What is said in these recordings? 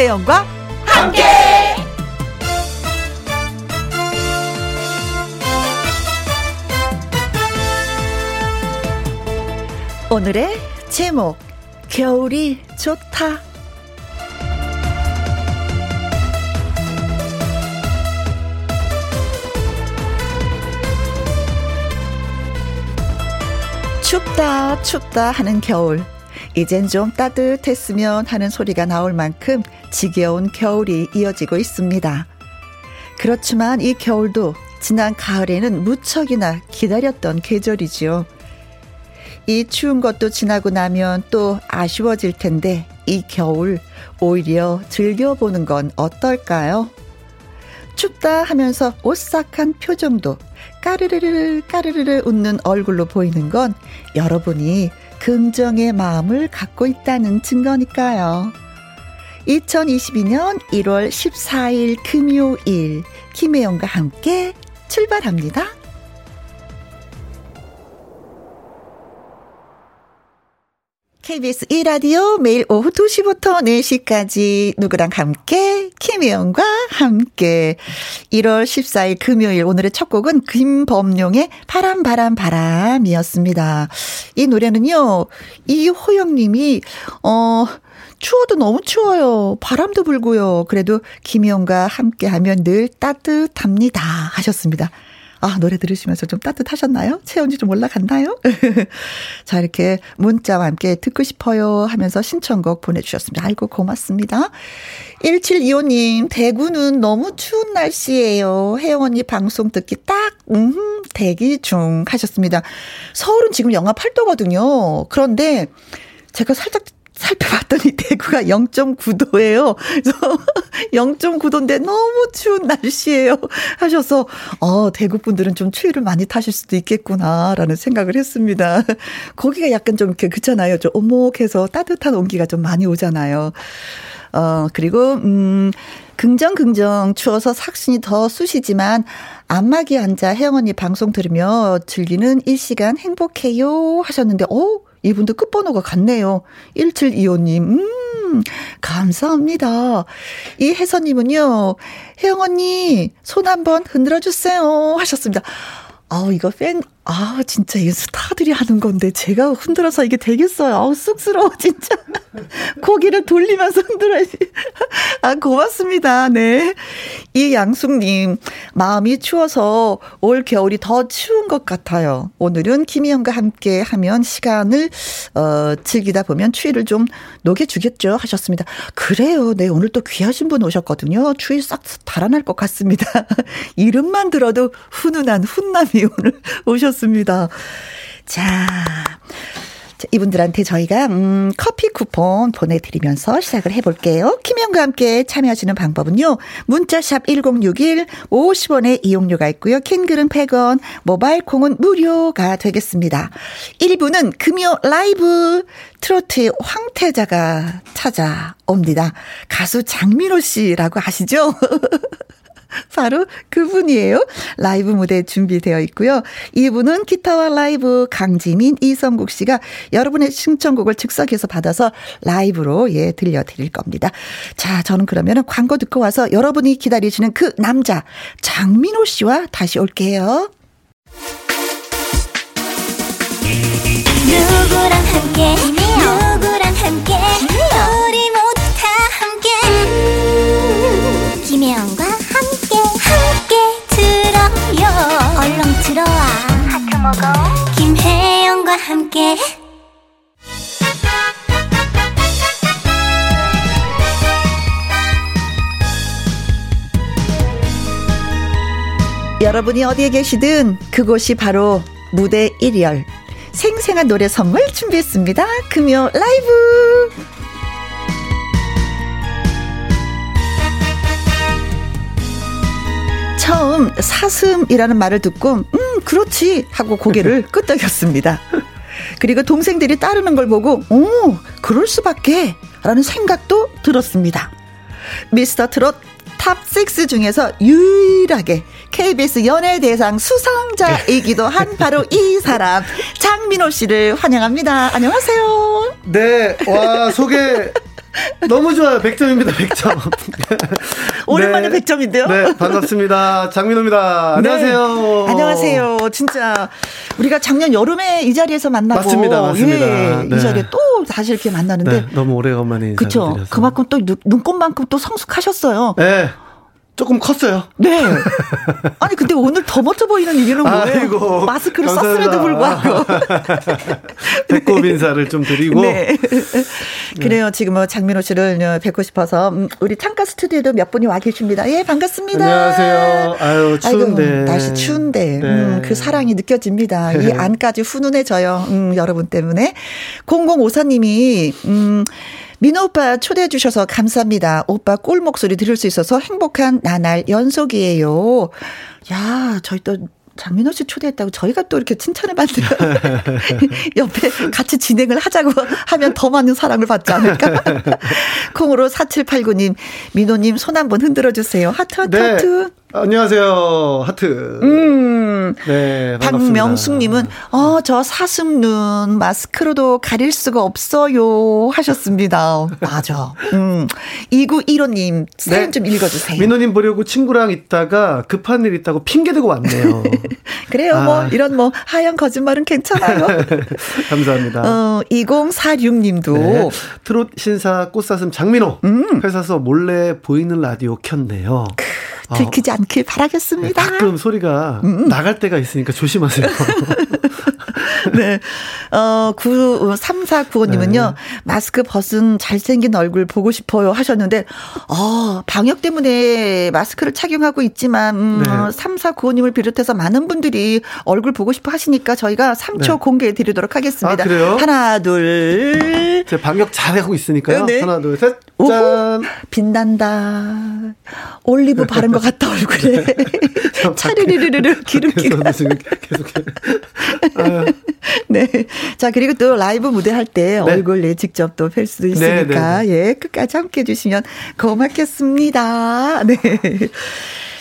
김혜영과 함께. 오늘의 제목 겨울이 좋다. 춥다 춥다 하는 겨울 이젠 좀 따뜻했으면 하는 소리가 나올 만큼 지겨운 겨울이 이어지고 있습니다. 그렇지만 이 겨울도 지난 가을에는 무척이나 기다렸던 계절이지요. 이 추운 것도 지나고 나면 또 아쉬워질 텐데 이 겨울 오히려 즐겨보는 건 어떨까요? 춥다 하면서 오싹한 표정도 까르르르 까르르르 웃는 얼굴로 보이는 건 여러분이 긍정의 마음을 갖고 있다는 증거니까요. 2022년 1월 14일 금요일 김혜영과 함께 출발합니다. KBS 1라디오 매일 오후 2시부터 4시까지 누구랑 함께 김혜영과 함께 1월 14일 금요일 오늘의 첫 곡은 김범용의 바람 바람 바람이었습니다. 이 노래는요. 이호영 님이 어 추워도 너무 추워요. 바람도 불고요. 그래도 김혜영과 함께 하면 늘 따뜻합니다 하셨습니다. 아, 노래 들으시면서 좀 따뜻하셨나요? 체온이 좀 올라갔나요? 자, 이렇게 문자와 함께 듣고 싶어요 하면서 신청곡 보내주셨습니다. 아이고, 고맙습니다. 1725님, 대구는 너무 추운 날씨예요. 언니 방송 듣기 딱, 음, 대기 중 하셨습니다. 서울은 지금 영하 8도거든요. 그런데 제가 살짝 살펴봤더니 대구가 0.9도예요. 그래서 0.9도인데 너무 추운 날씨예요. 하셔서 어, 대구 분들은 좀 추위를 많이 타실 수도 있겠구나라는 생각을 했습니다. 거기가 약간 좀 이렇게 그렇잖아요. 좀 오목해서 따뜻한 온기가 좀 많이 오잖아요. 어, 그리고 음 긍정 긍정 추워서 삭신이 더 쑤시지만 안마기 앉아 혜영 언니 방송 들으며 즐기는 일시간 행복해요 하셨는데 어 이분도 끝번호가 같네요. 1725님, 음, 감사합니다. 이 혜선님은요, 혜영 언니, 손 한번 흔들어 주세요. 하셨습니다. 아우, 이거 팬, 아, 진짜 이 스타들이 하는 건데 제가 흔들어서 이게 되겠어요. 아우, 쑥스러워, 진짜. 고기를 돌리면서 흔들어야지. 아, 고맙습니다. 네. 이 양숙님, 마음이 추워서 올 겨울이 더 추운 것 같아요. 오늘은 김희영과 함께 하면 시간을, 어, 즐기다 보면 추위를 좀 녹여주겠죠. 하셨습니다. 그래요. 네. 오늘 또 귀하신 분 오셨거든요. 추위 싹 달아날 것 같습니다. 이름만 들어도 훈훈한 훈남이 오늘 오셨 습니다. 자. 이분들한테 저희가 음, 커피 쿠폰 보내드리면서 시작을 해볼게요. 김영과 함께 참여하시는 방법은요. 문자샵 1061 50원의 이용료가 있고요. 킹글은 100원, 모바일 콩은 무료가 되겠습니다. 1부는 금요 라이브 트로트의 황태자가 찾아옵니다. 가수 장민호 씨라고 아시죠? 바로 그분이에요. 라이브 무대 준비되어 있고요. 이분은 기타와 라이브 강지민, 이성국 씨가 여러분의 신청곡을 즉석에서 받아서 라이브로 예 들려드릴 겁니다. 자, 저는 그러면 광고 듣고 와서 여러분이 기다리시는 그 남자 장민호 씨와 다시 올게요. 누구랑 함께 누구랑 먹어. 김혜영과 함께. 여러분이 어디에 계시든 그곳이 바로 무대 1열. 생생한 노래 선물 준비했습니다. 금요 라이브 처음 사슴이라는 말을 듣고 음 그렇지 하고 고개를 끄덕였습니다. 그리고 동생들이 따르는 걸 보고 오 그럴 수밖에 라는 생각도 들었습니다. 미스터 트롯 TOP6 중에서 유일하게 KBS 연예대상 수상자이기도 한 바로 이 사람 장민호 씨를 환영합니다. 안녕하세요. 네, 와 소개 너무 좋아요. 100점입니다. 100점. 오랜만에 네. 100점인데요? 네, 반갑습니다. 장민호입니다. 안녕하세요. 네. 안녕하세요. 진짜 우리가 작년 여름에 이 자리에서 만나고 맞습니다. 맞습니다. 예, 네. 이 자리에 또 다시 이렇게 만나는데 네, 너무 오래간만에 그렇죠. 그만큼 또 눈꽃만큼 또 성숙하셨어요. 네. 조금 컸어요. 네. 아니 근데 오늘 더 멋져 보이는 이유는 뭐예요? 아이고, 마스크를 감사합니다. 썼음에도 불구하고 배꼽 인사를 좀 드리고. 네. 그래요. 지금 뭐 장민호 씨를 뵙고 싶어서 음, 우리 창가 스튜디오도 몇 분이 와 계십니다. 예, 반갑습니다. 안녕하세요. 아유 추운데 아이고, 날씨 추운데 네. 음, 그 사랑이 느껴집니다. 이 안까지 훈훈해져요. 음, 여러분 때문에 0054님이 음. 민호 오빠 초대해 주셔서 감사합니다. 오빠 꿀 목소리 들을 수 있어서 행복한 나날 연속이에요. 야, 저희 또 장민호 씨 초대했다고 저희가 또 이렇게 칭찬을 받으요 옆에 같이 진행을 하자고 하면 더 많은 사랑을 받지 않을까? 콩으로 4789님, 민호님 손 한번 흔들어 주세요. 하트, 하트, 네. 하트. 안녕하세요. 하트. 음. 네. 박명숙님은, 어, 저 사슴 눈 마스크로도 가릴 수가 없어요. 하셨습니다. 맞아. 음. 2915님, 사연 네. 좀 읽어주세요. 민호님 보려고 친구랑 있다가 급한 일 있다고 핑계대고 왔네요. 그래요. 뭐, 아. 뭐, 이런 뭐, 하얀 거짓말은 괜찮아요. 감사합니다. 어, 2046님도. 네. 트롯 신사 꽃사슴 장민호. 음. 회사서 몰래 보이는 라디오 켰네요. 들키지 어. 않길 바라겠습니다. 네, 가끔 소리가 음. 나갈 때가 있으니까 조심하세요. 네. 어, 9, 3495님은요, 네. 마스크 벗은 잘생긴 얼굴 보고 싶어요 하셨는데, 어, 방역 때문에 마스크를 착용하고 있지만, 음, 네. 3495님을 비롯해서 많은 분들이 얼굴 보고 싶어 하시니까 저희가 3초 네. 공개해 드리도록 하겠습니다. 아, 그래요? 하나, 둘. 제가 방역 잘하고 있으니까요. 네. 하나, 둘, 셋. 짠. 빛난다. 올리브 바른 것 같다, 얼굴에. 네. 차르르르르 기름기가. 계속, 계속. 네. 자, 그리고 또 라이브 무대 할때 네. 얼굴 내 직접 또 뵐 수도 있으니까, 네, 네, 네. 예, 끝까지 함께 해주시면 고맙겠습니다. 네.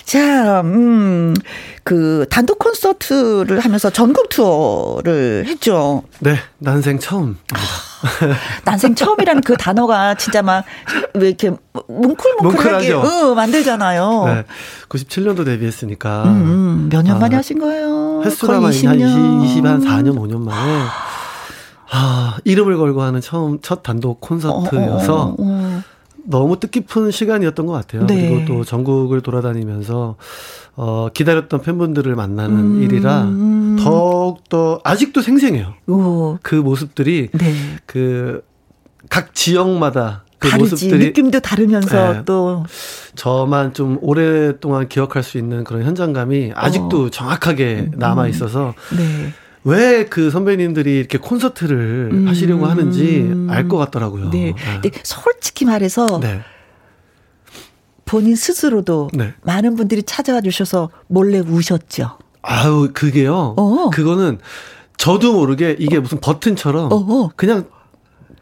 자, 음, 그 단독 콘서트를 하면서 전국 투어를 했죠. 네, 난생 처음. 난생 처음이라는 그 단어가 진짜 막 왜 이렇게 뭉클뭉클하게 어, 만들잖아요. 네. 97년도 데뷔했으니까. 음, 음. 몇년 아, 만에 하신 거예요? 횟수가 거의 20년. 한 20, 20, 한 4년, 5년 만에. 아, 이름을 걸고 하는 처음, 첫 단독 콘서트여서 어, 어, 어, 어. 너무 뜻깊은 시간이었던 것 같아요. 네. 그리고 또 전국을 돌아다니면서 어, 기다렸던 팬분들을 만나는 음. 일이라 더욱더 아직도 생생해요. 오. 그 모습들이 네. 그각 지역마다 그 다르지. 모습들이 느낌도 다르면서 네. 또 저만 좀 오랫동안 기억할 수 있는 그런 현장감이 아직도 어. 정확하게 남아 있어서 네. 왜 그 선배님들이 이렇게 콘서트를 음. 하시려고 하는지 알 것 같더라고요. 네. 네. 근데 솔직히 말해서 네. 본인 스스로도 네. 많은 분들이 찾아와 주셔서 몰래 우셨죠. 아우 그게요. 어. 그거는 저도 모르게 이게 무슨 버튼처럼 어. 그냥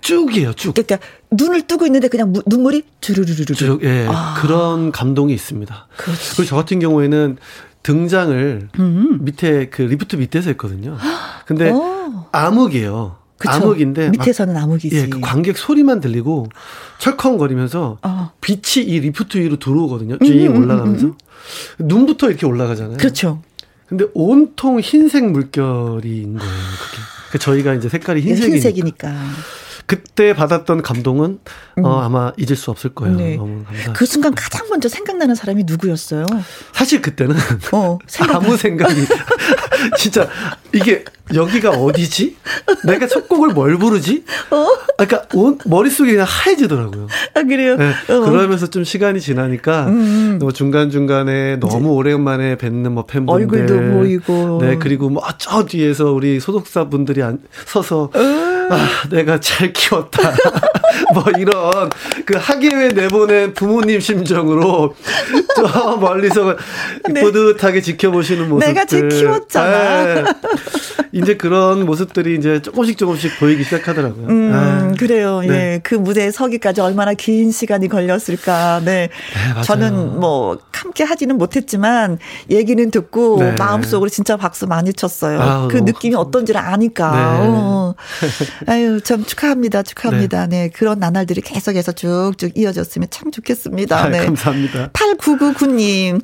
쭉이에요, 쭉. 그러니까 눈을 뜨고 있는데 그냥 무, 눈물이 주르르르르. 쭉, 예. 아. 그런 감동이 있습니다. 그렇지. 그리고 저 같은 경우에는 등장을 음. 밑에 그 리프트 밑에서 했거든요. 근데 오. 암흑이에요. 그쵸? 암흑인데 밑에서는 암흑이지. 예, 그 관객 소리만 들리고 철컹거리면서 어. 빛이 이 리프트 위로 들어오거든요. 쭉 음, 음, 올라가면서 음, 음, 눈부터 이렇게 올라가잖아요. 그렇죠. 근데 온통 흰색 물결인 거예요. 그게. 그 저희가 이제 색깔이 흰색이니까. 흰색이니까. 그때 받았던 감동은 음. 어, 아마 잊을 수 없을 거예요. 네. 그 순간 가장 먼저 생각나는 사람이 누구였어요? 사실 그때는 어, 생각... 아무 생각이 진짜 이게 여기가 어디지? 내가 첫 곡을 뭘 부르지? 어? 그러니까 온, 머릿속이 그냥 하얘지더라고요. 아, 그래요? 네, 어. 그러면서 좀 시간이 지나니까 음. 뭐 중간중간에 너무 오랜만에 뵙는 뭐 팬분들 얼굴도 보이고 네, 그리고 뭐 저 뒤에서 우리 소속사분들이 안, 서서 어. 아, 내가 잘 키웠다. 뭐 이런 그 학예회 내보낸 부모님 심정으로 저 멀리서 네. 뿌듯하게 지켜보시는 모습들. 내가 잘 키웠잖아. 네. 이제 그런 모습들이 이제 조금씩 조금씩 보이기 시작하더라고요. 음, 아, 그래요. 네. 예. 그 무대에 서기까지 얼마나 긴 시간이 걸렸을까. 네. 네 저는 뭐 함께 하지는 못했지만 얘기는 듣고 네. 마음속으로 진짜 박수 많이 쳤어요. 아, 그 느낌이 어떤지를 아니까. 네. 어. 아유, 참 축하합니다. 축하합니다. 네. 네. 그런 나날들이 계속해서 쭉쭉 이어졌으면 참 좋겠습니다. 아, 네. 감사합니다. 8999님,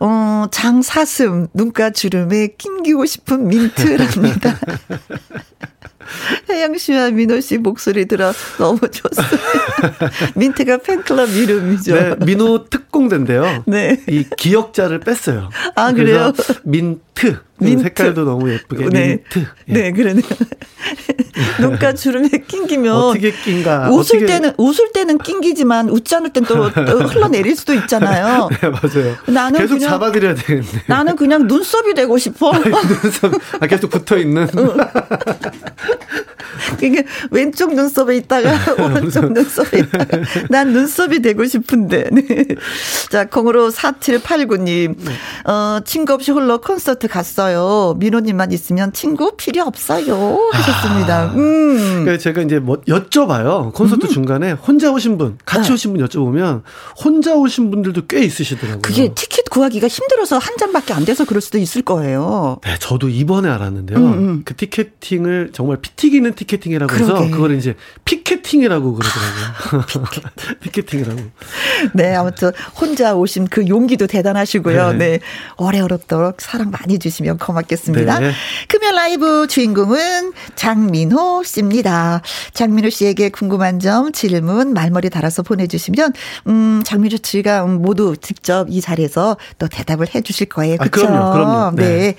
어, 장사슴, 눈가 주름에 낑기고 싶은 민트랍니다. 혜영 씨와 민호 씨 목소리 들어 너무 좋습니다. 민트가 팬클럽 이름이죠. 네, 민호 특공대인데요. 네. 이 기역자를 뺐어요. 아, 그래요? 민트. 민트. 색깔도 너무 예쁘게. 네. 민트. 예. 네, 그러네요. 눈가 주름에 낑기면. 어떻게 낀가. 웃을 어떻게... 때는, 웃을 때는 낑기지만 웃지 않을 땐 또 흘러내릴 수도 있잖아요. 네, 맞아요. 나는 계속 그냥, 잡아드려야 되는데. 나는 그냥 눈썹이 되고 싶어. 아니, 눈썹. 아, 계속 붙어 있는. 이게 왼쪽 눈썹에 있다가 오른쪽 눈썹에 있다가 난 눈썹이 되고 싶은데. 네. 자, 콩으로 4789님. 어, 친구 없이 홀로 콘서트 갔어요. 민호님만 있으면 친구 필요 없어요. 하셨습니다. 아, 음. 그래서 제가 이제 뭐 여쭤봐요. 콘서트 음. 중간에 혼자 오신 분, 같이 네. 오신 분 여쭤보면 혼자 오신 분들도 꽤 있으시더라고요. 그게 티켓 구하기가 힘들어서 한 잔밖에 안 돼서 그럴 수도 있을 거예요. 네, 저도 이번에 알았는데요. 음, 음. 그 티켓팅을 정말 피 튀기는 티켓팅이라고 해서 그러게. 그걸 이제 피켓팅이라고 그러더라고요. 아, 피켓팅이라고. 네, 아무튼 혼자 오신 그 용기도 대단하시고요. 네. 네. 오래오래도록 사랑 많이 주시면 고맙겠습니다. 네. 금연 라이브 주인공은 장민호 씨입니다. 장민호 씨에게 궁금한 점, 질문, 말머리 달아서 보내주시면, 음, 장민호 씨가 모두 직접 이 자리에서 또 대답을 해 주실 거예요. 그렇죠? 아, 그럼요, 그럼요. 네. 네.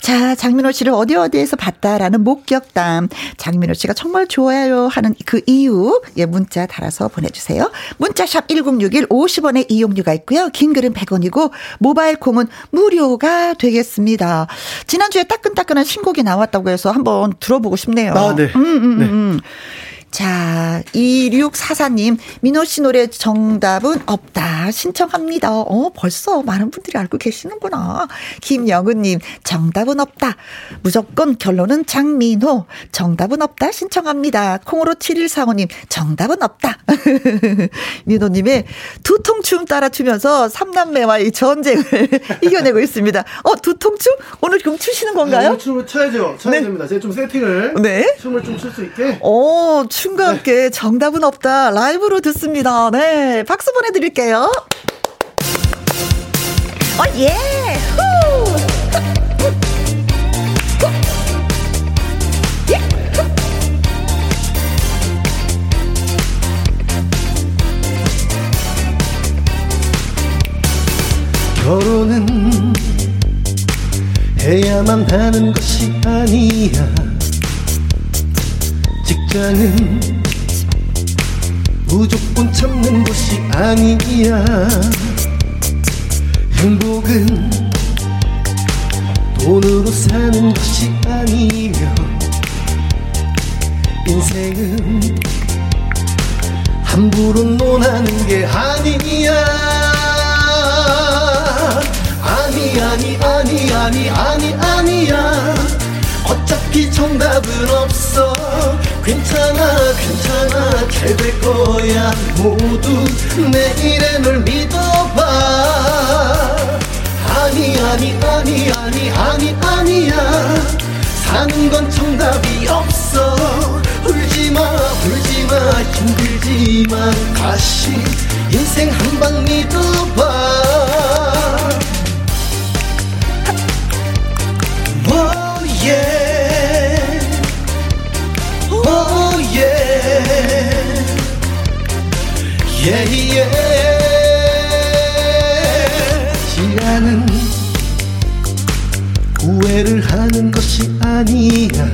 자, 장민호 씨를 어디 어디에서 봤다라는 목격담, 장민호 씨가 정말 좋아요 하는 그 이유, 예, 문자 달아서 보내주세요. 문자샵 1061 50원의 이용료가 있고요. 긴 글은 100원이고, 모바일 콩은 무료가 되겠습니다. 지난주에 따끈따끈한 신곡이 나왔다고 해서 한번 들어보고 싶네요. 아, 네. 음, 음, 네. 음. 자, 2644님, 민호 씨 노래 정답은 없다. 신청합니다. 어, 벌써 많은 분들이 알고 계시는구나. 김영은님, 정답은 없다. 무조건 결론은 장민호. 정답은 없다. 신청합니다. 콩으로 7145님, 정답은 없다. 민호님의 두통춤 따라 추면서 삼남매와의 전쟁을 이겨내고 있습니다. 어, 두통춤? 오늘 그럼 추시는 건가요? 네, 춤을 춰야죠. 춰야 네. 됩니다. 제가 좀 세팅을. 네. 춤을 좀 출 수 있게. 어, 춤과 함께 정답은 없다 라이브로 듣습니다. 네, 박수 보내드릴게요. 어, 예! 후! 결혼은 해야만 하는 것이 아니야 직장은 무조건 참는 것이 아니야. 행복은 돈으로 사는 것이 아니며 인생은 함부로 논하는 게 아니야. 아니 아니 아니 아니 아니 아니야 어차피 정답은 없어. 괜찮아 괜찮아. 잘 될 거야. 모두 내일의 널 믿어봐. 아니 아니 아니 아니 아니 아니야. 사는 건 정답이 없어. 울지마 울지마. 힘들지만 다시 인생 한 방 믿어봐 oh yeah yeah, 시간은 후회를 하는 것이 아니야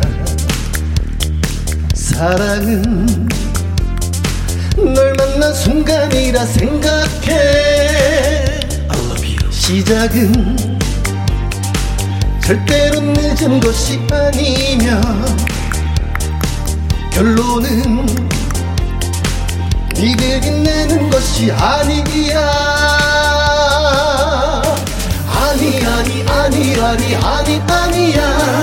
사랑은 널 만난 순간이라 생각해. 시작은 절대로 늦은 것이 아니며 결론은 이들이 내는 것이 아니야. 아니 아니 아니 아니 아니 아니야.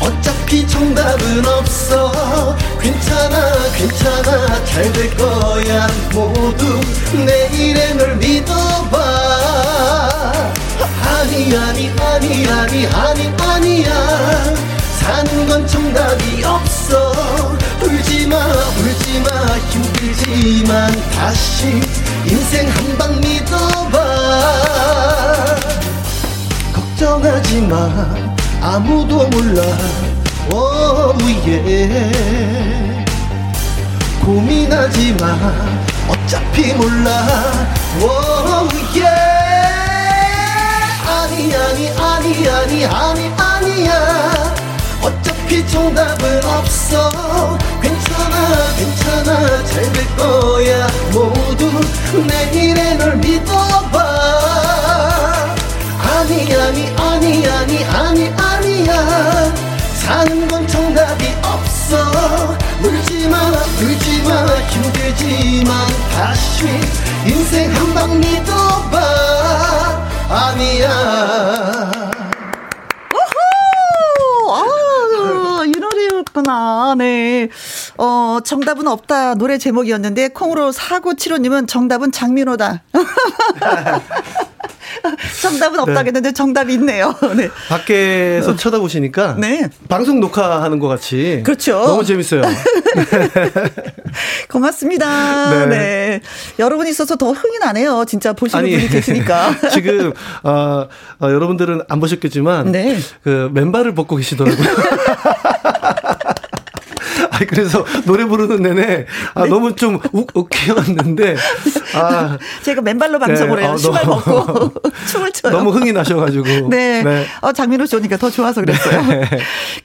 어차피 정답은 없어. 괜찮아 괜찮아. 잘 될 거야. 모두 내일의 널 믿어봐. 아니 아니 아니 아니 아니 아니야. 사는 건 정답이 없어 울지마 울지마 힘들 힘들지만 다시 인생 한 방 믿어봐. 걱정하지 마 아무도 몰라 오예. 고민하지 마 어차피 몰라 오예. 아니 아니 아니 아니 아니 아니야 어차피 정답은 없어. 괜찮아 괜찮아. 잘 될 거야. 모두 내일에 널 믿어봐. 아니 아니 아니 아니 아니 아니야. 사는 건 정답이 없어. 울지마 울지마. 힘들지만 다시 인생 한 방 믿어봐. 아니야 아, 이 노래였구나. 네. 어, 정답은 없다. 노래 제목이었는데, 콩으로 사고칠호님은 정답은 장민호다. 정답은 없다겠는데 네. 정답이 있네요. 네. 밖에서 쳐다보시니까 네. 방송 녹화하는 것 같이 그렇죠. 너무 재밌어요. 고맙습니다. 네. 네. 여러분 있어서 더 흥이 나네요. 진짜 보시는 아니, 분이 계시니까. 지금 어, 어, 여러분들은 안 보셨겠지만 네. 그 맨발을 벗고 계시더라고요. 아 그래서 노래 부르는 내내 아, 네. 너무 좀 욱, 웃겨왔는데 아 제가 맨발로 방송을 네. 해요. 아, 신발 벗고 춤을 춰요. 너무 흥이 나셔가지고. 네. 네. 어 장민호 씨 오니까 더 좋아서 그랬어요. 네.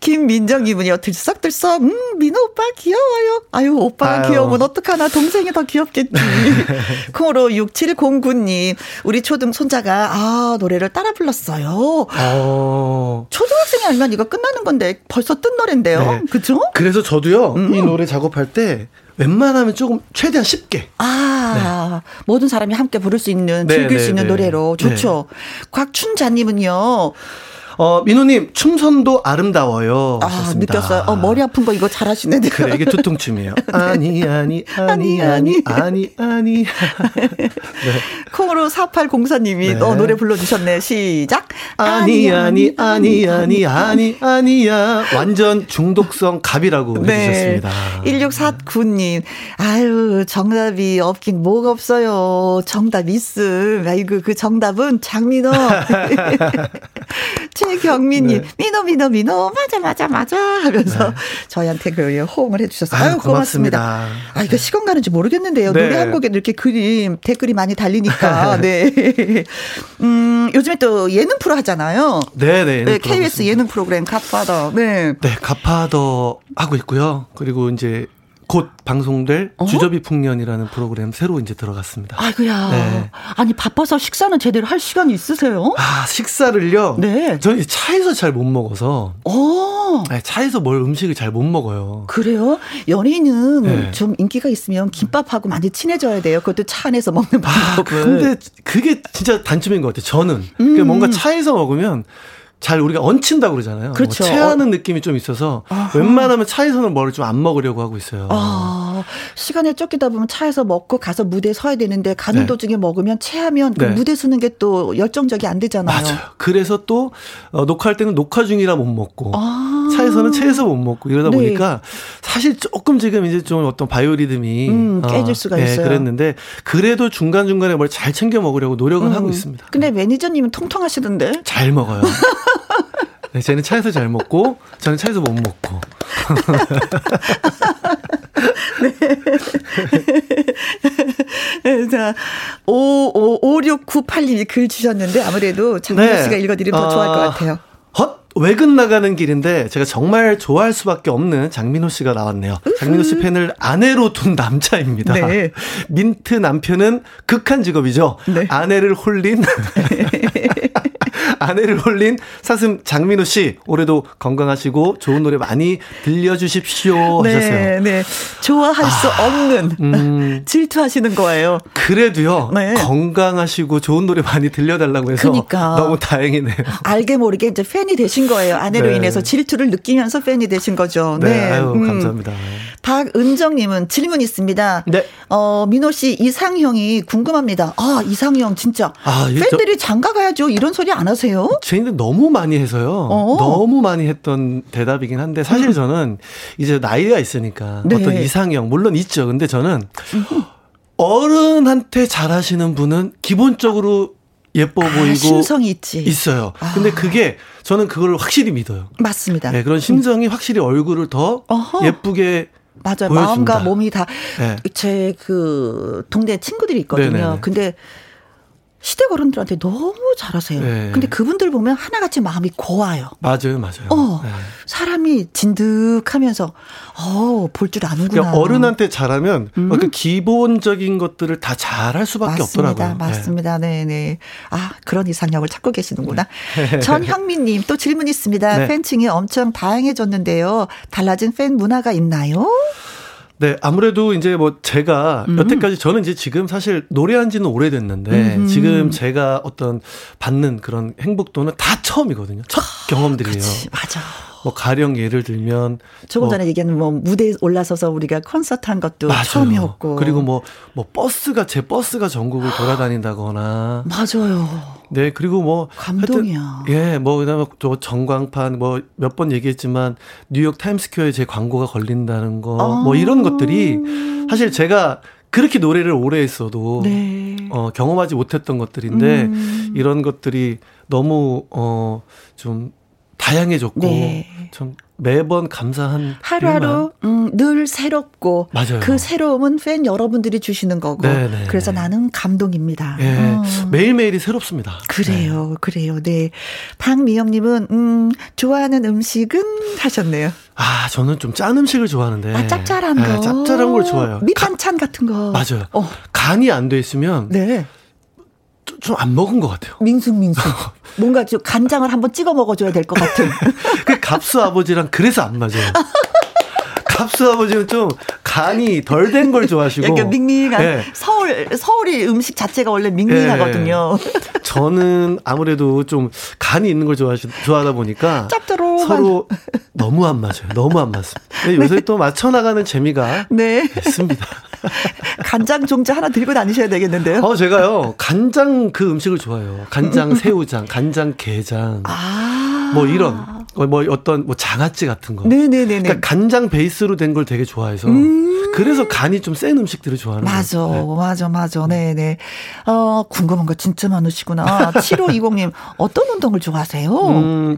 김민정이분이요. 들썩들썩 음 민호 오빠 귀여워요. 아유 오빠가 아유. 귀여우면 어떡하나 동생이 더 귀엽겠지. 콩으로 6709님 우리 초등 손자가 아 노래를 따라 불렀어요. 어. 초등학생이 알면 이거 끝나는 건데 벌써 뜬 노래인데요. 네. 그죠? 그래서 저도요 음. 이 노래 작업할 때 웬만하면 조금 최대한 쉽게. 아, 네. 모든 사람이 함께 부를 수 있는, 네, 즐길 네, 수 있는 네. 노래로 좋죠. 네. 곽춘자님은요, 어, 민호님, 춤선도 아름다워요. 아, 하셨습니다. 느꼈어요. 어, 머리 아픈 거 이거 잘하시네. 그래, 이게 두통춤이에요. 아니, 아니, 아니, 아니, 아니, 아니. 네. 콩으로 4804님이 네. 어, 노래 불러주셨네. 시작. 아니, 아니, 아니, 아니, 아니, 아니야. 완전 중독성 갑이라고 네. 해주셨습니다. 1649님, 아유, 정답이 없긴 뭐가 없어요. 정답 있음. 아이고, 그 정답은 장민호. 최경민님, 네. 민호, 민호, 민호, 맞아, 맞아, 맞아 하면서 네. 저희한테 그 호응을 해주셨어요. 아유, 고맙습니다. 고맙습니다. 아, 이거 시간 가는지 모르겠는데요. 네. 노래 한 곡에 이렇게 그림, 댓글이 많이 달리니까. 네. 음, 요즘에 또 예능 프로 하잖아요. 네네. 네, KBS 예능 프로그램 갓파더. 네. 네, 갓파더 하고 있고요. 그리고 이제 곧 방송될 어? 주저비 풍년이라는 프로그램 새로 이제 들어갔습니다. 아이고야. 네. 아니 바빠서 식사는 제대로 할 시간이 있으세요? 아 식사를요. 네. 저희 차에서 잘 못 먹어서. 어. 네, 차에서 뭘 음식을 잘 못 먹어요. 그래요? 연예인은 네. 좀 인기가 있으면 김밥하고 많이 친해져야 돼요. 그것도 차 안에서 먹는 방법을. 아, 근데 그게 진짜 단점인 것 같아요. 저는. 음. 그러니까 뭔가 차에서 먹으면. 잘 우리가 얹힌다고 그러잖아요. 뭐 그렇죠. 뭐 체하는 느낌이 좀 있어서 아하. 웬만하면 차에서는 뭐를 좀 안 먹으려고 하고 있어요. 아, 시간에 쫓기다 보면 차에서 먹고 가서 무대에 서야 되는데 가는 네. 도중에 먹으면 체하면 그 네. 무대 서는 게 또 열정적이 안 되잖아요. 맞아요. 그래서 또 어, 녹화할 때는 녹화 중이라 못 먹고 아. 차에서는 차에서 못 먹고 이러다 네. 보니까 사실 조금 지금 이제 좀 어떤 바이오리듬이 음, 깨질 어, 수가 어, 있어요. 그랬는데 그래도 중간 중간에 뭘 잘 챙겨 먹으려고 노력은 음. 하고 있습니다. 근데 매니저님은 통통하시던데? 잘 먹어요. 네, 쟤는 차에서 잘 먹고 저는 차에서 못 먹고. 네. 자, 5, 5, 5698님이 글 주셨는데 아무래도 장민호 네. 씨가 읽어드리면 더 좋아할 것 아, 같아요. 헛! 외근 나가는 길인데 제가 정말 좋아할 수밖에 없는 장민호 씨가 나왔네요. 장민호 씨 팬을 아내로 둔 남자입니다. 네. 민트 남편은 극한 직업이죠. 네. 아내를 홀린 아내를 홀린 사슴 장민호 씨 올해도 건강하시고 좋은 노래 많이 들려주십시오 네, 하셨어요. 네, 좋아할 아, 수 없는 음, 질투하시는 거예요. 그래도요 네. 건강하시고 좋은 노래 많이 들려달라고 해서 그러니까. 너무 다행이네요. 알게 모르게 이제 팬이 되신 거예요. 아내로 네. 인해서 질투를 느끼면서 팬이 되신 거죠. 네, 네. 아유, 음. 감사합니다. 박은정님은 질문 있습니다. 네. 어, 민호 씨 이상형이 궁금합니다. 아, 이상형 진짜. 아, 팬들이 저, 장가 가야죠. 이런 소리 안 하세요? 저희는 너무 많이 해서요. 어. 너무 많이 했던 대답이긴 한데 사실 음. 저는 이제 나이가 있으니까 네. 어떤 이상형 물론 있죠. 근데 저는 어른한테 잘하시는 분은 기본적으로 예뻐 아, 보이고 심성이 있지. 있어요. 아. 근데 그게 저는 그걸 확실히 믿어요. 맞습니다. 네, 그런 심정이 음. 확실히 얼굴을 더 어허. 예쁘게 맞아요. 보여준다. 마음과 몸이 다 제그 네. 동네 친구들이 있거든요. 네네네. 근데 시댁 어른들한테 너무 잘하세요. 네. 근데 그분들 보면 하나같이 마음이 고와요. 맞아요, 맞아요. 어, 네. 사람이 진득하면서 어, 볼 줄 아는구나. 그러니까 어른한테 잘하면 음? 그 기본적인 것들을 다 잘할 수밖에 맞습니다, 없더라고요. 맞습니다. 네, 네. 아, 그런 이상형을 찾고 계시는구나. 네. 전형민 님 또 질문 있습니다. 네. 팬층이 엄청 다양해졌는데요. 달라진 팬 문화가 있나요? 네, 아무래도 이제 뭐 제가 음. 여태까지 저는 이제 지금 사실 노래한 지는 오래됐는데 음. 지금 제가 어떤 받는 그런 행복도는 다 처음이거든요. 첫 아, 경험들이에요. 그치, 맞아. 뭐 가령 예를 들면 조금 뭐 전에 얘기한 뭐 무대에 올라서서 우리가 콘서트 한 것도 맞아요. 처음이었고 그리고 뭐뭐 뭐 버스가 제 버스가 전국을 돌아다닌다거나 맞아요. 네 그리고 뭐 감동이야. 예, 뭐 그다음에 또 전광판 뭐 몇 번 얘기했지만 뉴욕 타임스퀘어에 제 광고가 걸린다는 거 뭐 이런 것들이 사실 제가 그렇게 노래를 오래 했어도 네. 어, 경험하지 못했던 것들인데 음. 이런 것들이 너무 어 좀 다양해졌고 네. 참 매번 감사한 하루하루 음, 늘 새롭고 맞아요. 그 새로움은 팬 여러분들이 주시는 거고 네네. 네, 그래서 네. 나는 감동입니다. 네. 어. 매일매일이 새롭습니다. 그래요. 네. 그래요. 네. 박미영 님은 음, 좋아하는 음식은 하셨네요. 아, 저는 좀 짠 음식을 좋아하는데. 아, 짭짤한 네, 거. 짭짤한 걸 좋아해요. 밑반찬 같은 거. 맞아요. 어. 간이 안 돼 있으면 네. 좀 안 먹은 것 같아요. 밍숭밍숭. 뭔가 좀 간장을 한번 찍어 먹어줘야 될 것 같은. 그 갑수 아버지랑 그래서 안 맞아요. 갑수 아버지는 좀 간이 덜 된 걸 좋아하시고. 약간 밍밍한. 네. 서울, 서울이 음식 자체가 원래 밍밍하거든요. 네. 저는 아무래도 좀 간이 있는 걸 좋아하시, 좋아하다 보니까. 짭조로. 서로 너무 안 맞아요. 너무 안 맞습니다. 요새 네. 또 맞춰 나가는 재미가. 네. 있습니다. 간장 종자 하나 들고 다니셔야 되겠는데요. 어, 제가요, 간장 그 음식을 좋아해요. 간장 새우장, 간장 게장. 아. 뭐 이런. 뭐 어떤 뭐 장아찌 같은 거. 네네네. 그러니까 간장 베이스로 된 걸 되게 좋아해서. 음. 그래서 간이 좀 센 음식들을 좋아하는 맞아, 거예요. 맞아, 맞아, 맞아. 네네. 어, 궁금한 거 진짜 많으시구나. 7520님, 어떤 운동을 좋아하세요? 음,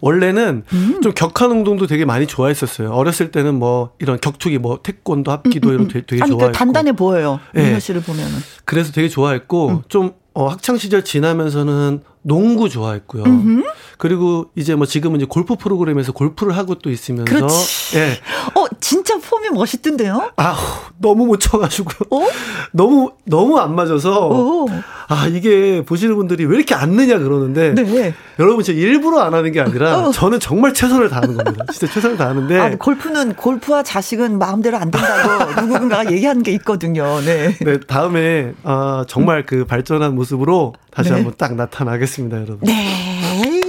원래는 음. 좀 격한 운동도 되게 많이 좋아했었어요. 어렸을 때는 뭐 이런 격투기 뭐 태권도 합기도 음, 음, 이런 음. 되게, 되게 아니, 좋아했고. 그러니까 단단해 보여요. 민호 네. 씨를 보면은. 그래서 되게 좋아했고 음. 좀 어, 학창 시절 지나면서는 농구 좋아했고요. 음흠. 그리고 이제 뭐 지금은 이제 골프 프로그램에서 골프를 하고 또 있으면서 그렇지. 예. 어, 진짜 폼이 멋있던데요? 아, 너무 못 쳐 가지고. 어? 너무, 너무 안 맞아서. 오. 아, 이게 보시는 분들이 왜 이렇게 안 느냐 그러는데. 네. 여러분, 제 일부러 안 하는 게 아니라 어. 저는 정말 최선을 다하는 겁니다. 진짜 최선을 다하는데. 아, 골프는, 골프와 자식은 마음대로 안 된다고 누군가가 얘기하는 게 있거든요. 네. 네, 다음에, 아, 정말 그 발전한 모습으로 다시 네. 한번 딱 나타나겠습니다, 여러분. 네.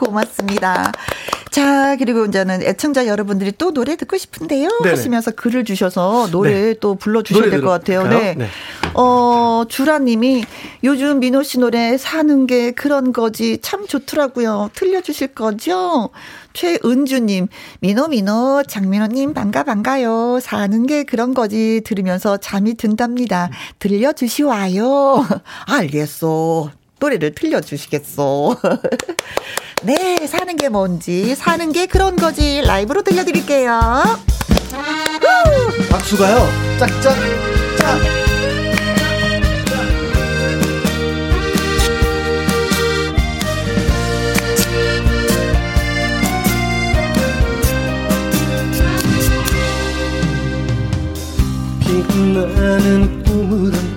고맙습니다. 자, 그리고 이제는 애청자 여러분들이 또 노래 듣고 싶은데요. 네네. 하시면서 글을 주셔서 노래 네. 또 불러주셔야 될 것 같아요. 네. 네. 어, 주라님이 요즘 민호 씨 노래 사는 게 그런 거지 참 좋더라고요. 들려주실 거죠? 최은주님, 민호, 민호, 장민호님, 반가, 반가요. 사는 게 그런 거지. 들으면서 잠이 든답니다. 들려주시와요. 알겠어. 노래를 들려주시겠어. 네, 사는 게 뭔지, 사는 게 그런 거지. 라이브로 들려드릴게요. 박수가요. 짝짝, 짝. 빛나는 꿈을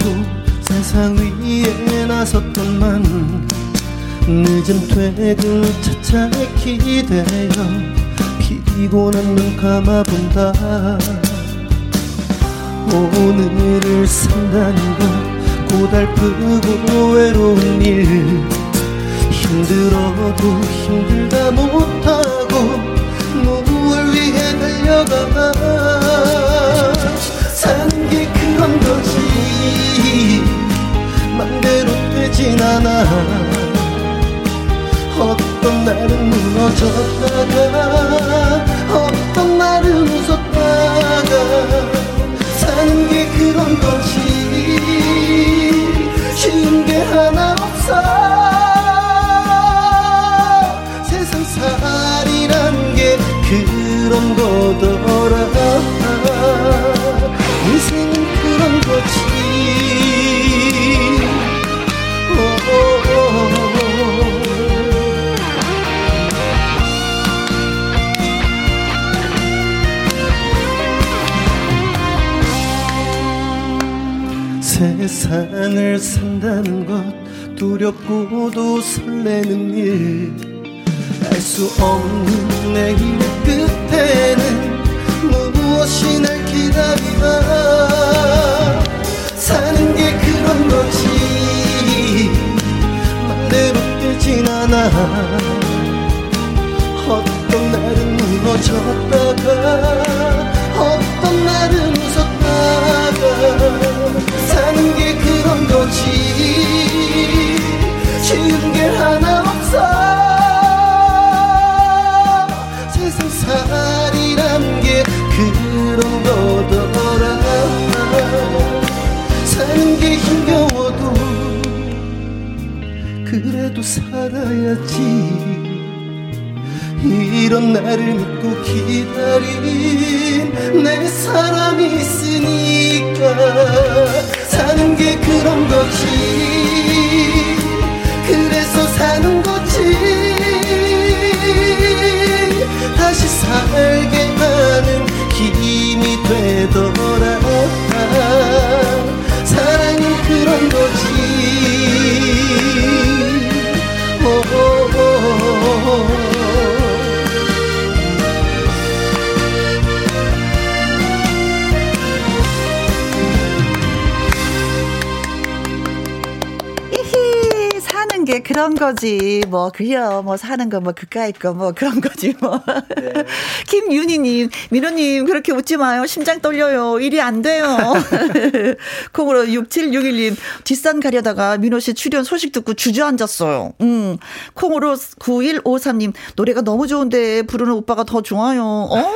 세상 위에 나섰던만 늦은 퇴근 차차 기대어 피곤한 눈 감아본다. 오늘을 산다는 건 고달프고 외로운 일. 힘들어도 힘들다 못하 않아 어떤 날은 무너졌다가 어떤 날은 웃었다가 사는 게 그런 거지. 쉬운 게 하나 없어. 세상 살이란 게그 세상을 산다는 것 두렵고도 설레는 일. 알 수 없는 내일의 끝에는 무엇이 날 기다리나. 사는 게 그런 거지. 맘대로 되진 않아. 어떤 날은 무너졌다가 그려 뭐 사는 거 뭐 그까이 거 뭐 그런 거지 뭐 네. 김윤희님 민호님 그렇게 웃지 마요 심장 떨려요 일이 안 돼요 콩으로 6761님 뒷산 가려다가 민호 씨 출연 소식 듣고 주저앉았어요 음 콩으로 9153님 노래가 너무 좋은데 부르는 오빠가 더 좋아요 어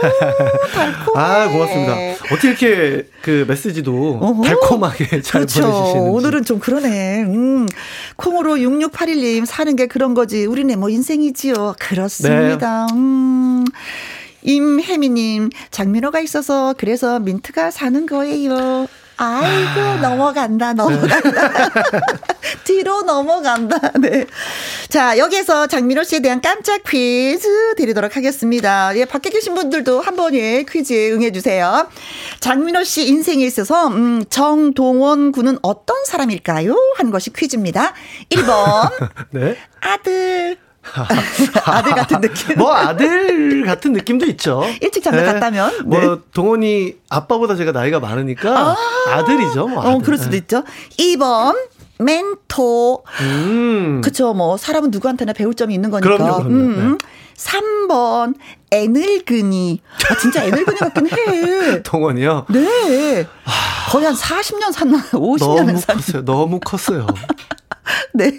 달콤해 아, 고맙습니다. 어떻게 이렇게 그 메시지도 어허. 달콤하게 잘 그렇죠. 보내주시는지. 오늘은 좀 그러네. 음. 콩으로 6681님 사는 게 그런 거지. 우리네 뭐 인생이지요. 그렇습니다. 네. 음. 임혜미님, 장민호가 있어서 그래서 민트가 사는 거예요. 아이고, 넘어간다, 넘어간다. 뒤로 넘어간다. 네. 자, 여기에서 장민호 씨에 대한 깜짝 퀴즈 드리도록 하겠습니다. 예, 밖에 계신 분들도 한번 예, 퀴즈에 응해주세요. 장민호 씨 인생에 있어서, 음, 정동원 군은 어떤 사람일까요? 하는 것이 퀴즈입니다. 1번, 네. 아들. 아들 같은 느낌. 뭐 아들 같은 느낌도 있죠. 일찍 장가 갔다면? 뭐 네. 동원이 아빠보다 제가 나이가 많으니까 아~ 들이죠 뭐 어, 아들. 그럴 수도 있죠. 2번, 멘토. 음. 그쵸, 뭐, 사람은 누구한테나 배울 점이 있는 거니까. 그럼요, 그럼요. 음. 3번, 애늙은이. 아, 진짜 애늙은이 같긴 해. 동원이요. 네. 거의 한 40년 샀나? 50년은 너무 샀나? 컸어요. 너무 컸어요. 네.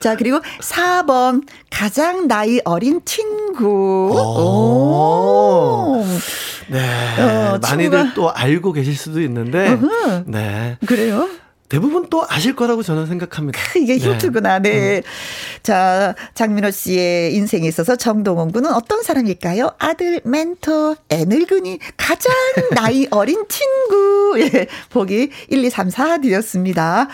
자, 그리고 4번, 가장 나이 어린 친구. 오. 오. 네. 어, 많이들 친구가- 또 알고 계실 수도 있는데, 으흠. 네. 그래요? 대부분 또 아실 거라고 저는 생각합니다. 이게 네. 힌트구나. 네. 자, 장민호 씨의 인생에 있어서 정동원 군은 어떤 사람일까요? 아들, 멘토, 애늙은이, 가장 나이 어린 친구. 예, 보기 1, 2, 3, 4 드렸습니다.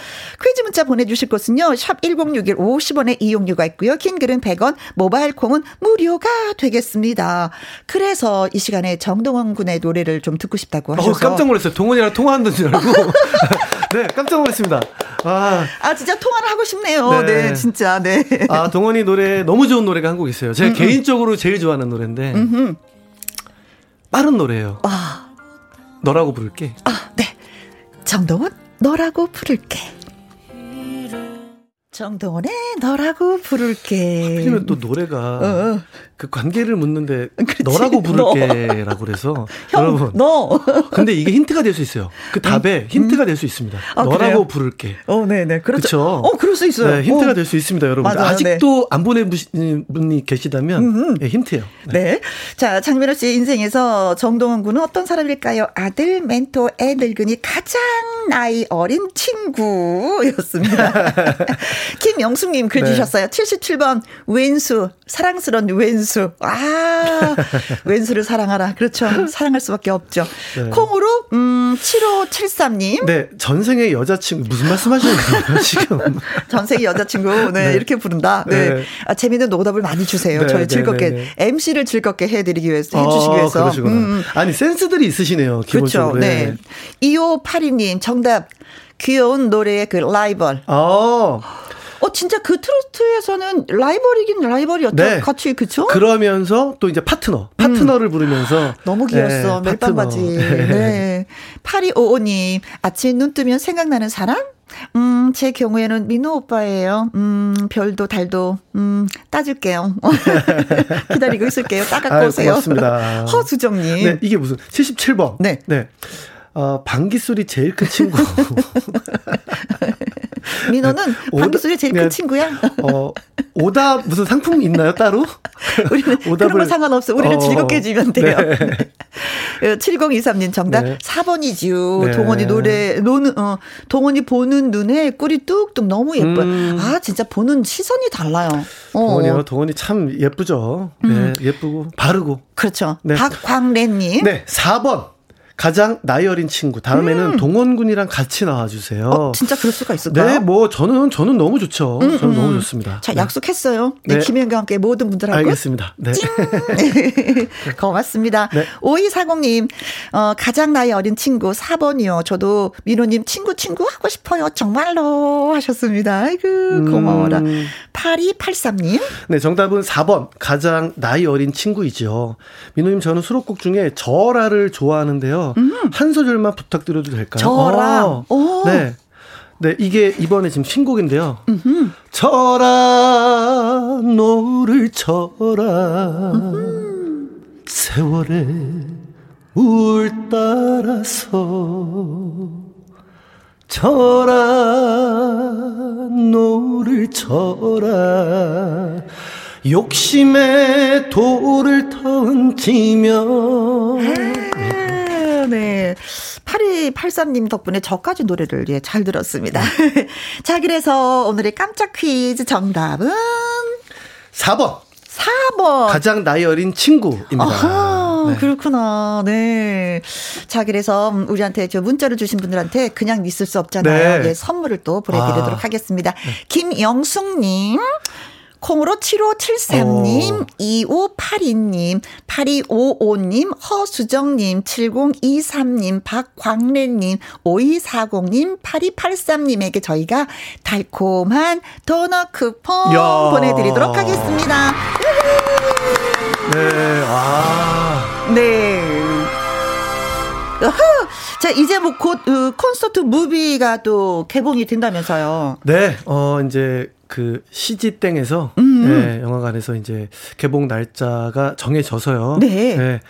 퀴즈 문자 보내주실 곳은요. 샵 1061 50원의 이용료가 있고요. 긴 글은 100원, 모바일 콩은 무료가 되겠습니다. 그래서 이 시간에 정동원 군의 노래를 좀 듣고 싶다고 어, 하셔서. 깜짝 놀랐어요. 동원이랑 통화한다는 줄 알고. 네, 깜짝 놀랐습니다. 아, 아, 진짜 통화를 하고 싶네요. 네. 네, 진짜. 네. 아, 동원이 노래 너무 좋은 노래가 한 곡 있어요. 제가 개인적으로 제일 좋아하는 노래인데, 음흠. 빠른 노래예요. 아. 너라고 부를게. 아, 네. 정동원, 너라고 부를게. 정동원의 너라고 부를게. 하필이면 또 노래가 어, 어. 그 관계를 묻는데 그치, 너라고 부를게라고 그래서 형, 여러분 너 근데 이게 힌트가 될 수 있어요. 그 답에 음. 힌트가 될 수 있습니다. 아, 너라고 그래요? 부를게. 어, 네, 네. 그렇죠. 어, 그럴 수 있어요. 네, 힌트가 어. 될수 있습니다, 여러분. 맞아요, 아직도 네. 안 보낸 분이 계시다면 네, 힌트예요. 네. 네. 자, 장민호 씨 인생에서 정동원 군은 어떤 사람일까요? 아들, 멘토, 애 늙은이 가장 나이 어린 친구였습니다. 김영숙님 글 네. 주셨어요. 77번 왼수 사랑스러운 왼수. 아 왼수를 사랑하라. 그렇죠. 사랑할 수밖에 없죠. 네. 콩으로 음 7573님. 네 전생의 여자친구 무슨 말씀 하시는 거예요 지금? 전생의 여자친구 네, 네. 이렇게 부른다. 네, 네. 아, 재미있는 노답을 많이 주세요. 네, 저희 네, 즐겁게 MC를 즐겁게 해드리기 위해서 해주시기 어, 위해서. 그러시구나. 음, 음. 아니 센스들이 있으시네요. 기본적으로. 그렇죠. 네. 2582님 정답. 귀여운 노래의 그 라이벌. 어. 어 진짜 그 트로트에서는 라이벌이긴 라이벌이었죠. 네. 같이 그쵸? 그러면서 또 이제 파트너, 파트너를 음. 부르면서 너무 귀여웠어. 네, 멜빵 바지. 네. 네. 8255님 아침 눈 뜨면 생각나는 사람? 음, 제 경우에는 민호 오빠예요. 음, 별도 달도, 음, 따줄게요. 기다리고 있을게요. 따갖고 오세요. 고맙습니다. 허수정님. 네, 이게 무슨 77번. 네. 네. 어, 방귀 소리 제일 큰 친구. 민호는 네. 방귀 소리 제일 큰 네. 친구야. 어, 오답 무슨 상품 있나요 따로? 우리는 오답을, 그런 거 상관없어. 우리는 어, 즐겁게 해주면 돼요. 네. 7023님 정답 네. 4번이지요. 네. 동원이 노래 노는 어 동원이 보는 눈에 꿀이 뚝뚝 너무 예뻐요. 음. 아 진짜 보는 시선이 달라요. 어. 동원이요. 동원이 참 예쁘죠. 네, 음. 예쁘고 바르고. 그렇죠. 박광래님. 네, 4번. 가장 나이 어린 친구. 다음에는 음. 동원군이랑 같이 나와주세요. 어, 진짜 그럴 수가 있을까요? 네, 뭐 저는 저는 너무 좋죠. 음, 저는 음. 너무 좋습니다. 자, 네. 약속했어요. 네, 네. 김현과 함께 모든 분들하고. 알겠습니다. 네. 고맙습니다. 네. 5240님, 어, 가장 나이 어린 친구 4번이요. 저도 민호님 친구 친구 하고 싶어요. 정말로 하셨습니다. 아이고 고마워라. 음. 8283님. 네, 정답은 4번. 가장 나이 어린 친구이죠. 민호님 저는 수록곡 중에 저어라를 좋아하는데요. 음. 한 소절만 부탁드려도 될까요? 저어라. 어. 네. 네, 이게 이번에 지금 신곡인데요. 음흠. 저어라, 노를 저어라, 음흠. 세월에 울 따라서, 저어라, 노를 저어라, 욕심에 돌을 던지며, 네. 8283님 덕분에 저까지 노래를 예, 잘 들었습니다. 자, 그래서 오늘의 깜짝 퀴즈 정답은 4번. 4번. 가장 나이 어린 친구입니다. 아하, 네. 그렇구나. 네. 자, 그래서 우리한테 저 문자를 주신 분들한테 그냥 있을 수 없잖아요. 네. 예, 선물을 또 보내드리도록 아. 하겠습니다. 네. 김영숙님. 콩으로 7573님, 어. 2582님, 8255님, 허수정님, 7023님, 박광래님, 5240님, 8283님에게 저희가 달콤한 도넛 쿠폰 야. 보내드리도록 하겠습니다. 네, 아. 네. 자, 이제 뭐곧 어, 콘서트 무비가 또 개봉이 된다면서요. 네, 어, 이제 그 CG 땡에서 음. 네, 영화관에서 이제 개봉 날짜가 정해져서요. 네. 네.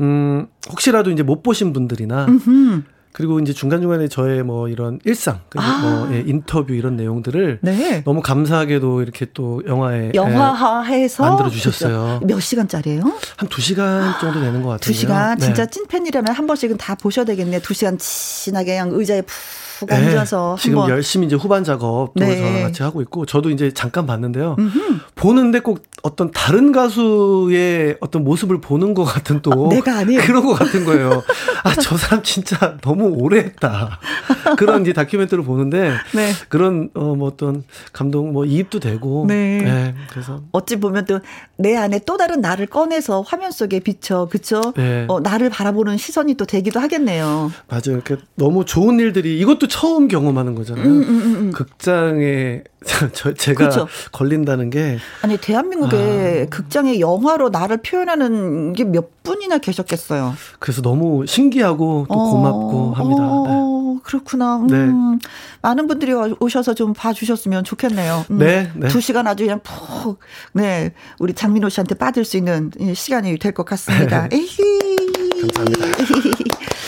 음, 혹시라도 이제 못 보신 분들이나 음흠. 그리고 이제 중간중간에 저의 뭐 이런 일상, 아. 뭐 예, 인터뷰 이런 내용들을 네. 너무 감사하게도 이렇게 또 영화에 영화화해서 예, 만들어 주셨어요. 몇 시간짜리예요? 한 2시간 정도 되는 것 같아요. 2시간 진짜 네. 찐팬이라면 한 번씩은 다 보셔야 되겠네. 2시간 친하게 그냥 의자에 푹 푹 앉아서 네, 지금. 열심히 이제 후반 작업 또 네. 저랑 같이 하고 있고 저도 이제 잠깐 봤는데요. 음흠. 보는데 꼭 어떤 다른 가수의 어떤 모습을 보는 것 같은 또 아, 내가 아니 그런 것 같은 거예요. 아 저 사람 진짜 너무 오래 했다. 그런 이제 다큐멘터리를 보는데 네. 그런 어 뭐 어떤 감동 뭐 이입도 되고 네. 네. 그래서 어찌 보면 또 내 안에 또 다른 나를 꺼내서 화면 속에 비춰 그쵸? 네. 어, 나를 바라보는 시선이 또 되기도 하겠네요. 맞아요. 그 너무 좋은 일들이 이것도 처음 경험하는 거잖아요. 음, 음, 음, 음. 극장에 저, 제가 그렇죠. 걸린다는 게 아니 대한민국에 아. 극장에 영화로 나를 표현하는 게 몇 분이나 계셨겠어요. 그래서 너무 신기하고 또 어. 고맙고 합니다. 네. 어, 그렇구나. 음, 네. 많은 분들이 오셔서 좀 봐주셨으면 좋겠네요. 음, 네, 네. 두 시간 아주 그냥 푹, 네, 우리 장민호 씨한테 빠질 수 있는 시간이 될 것 같습니다. 에히. 감사합니다.